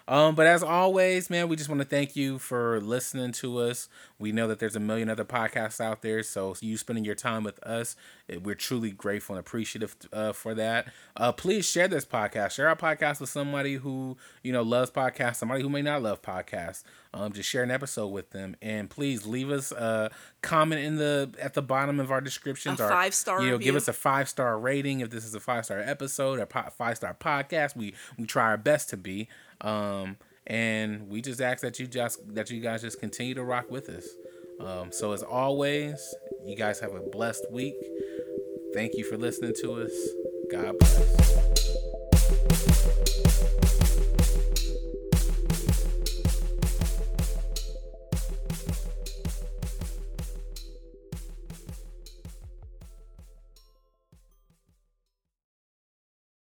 Um, but as always, man, we just want to thank you for listening to us. We know that there's a million other podcasts out there, so you spending your time with us, eh, we're truly grateful and appreciative uh, for that. Uh, please share this podcast. Share our podcast with somebody who you know loves podcasts, somebody who may not love podcasts. Um, just share an episode with them, and please leave us a comment in the at the bottom of our descriptions. A five-star You know, give us a five star rating if this is a five star episode or po- five star podcast. We we try our best to be. Um, and we just ask that you just that you guys just continue to rock with us. Um, so as always, you guys have a blessed week. Thank you for listening to us. God bless.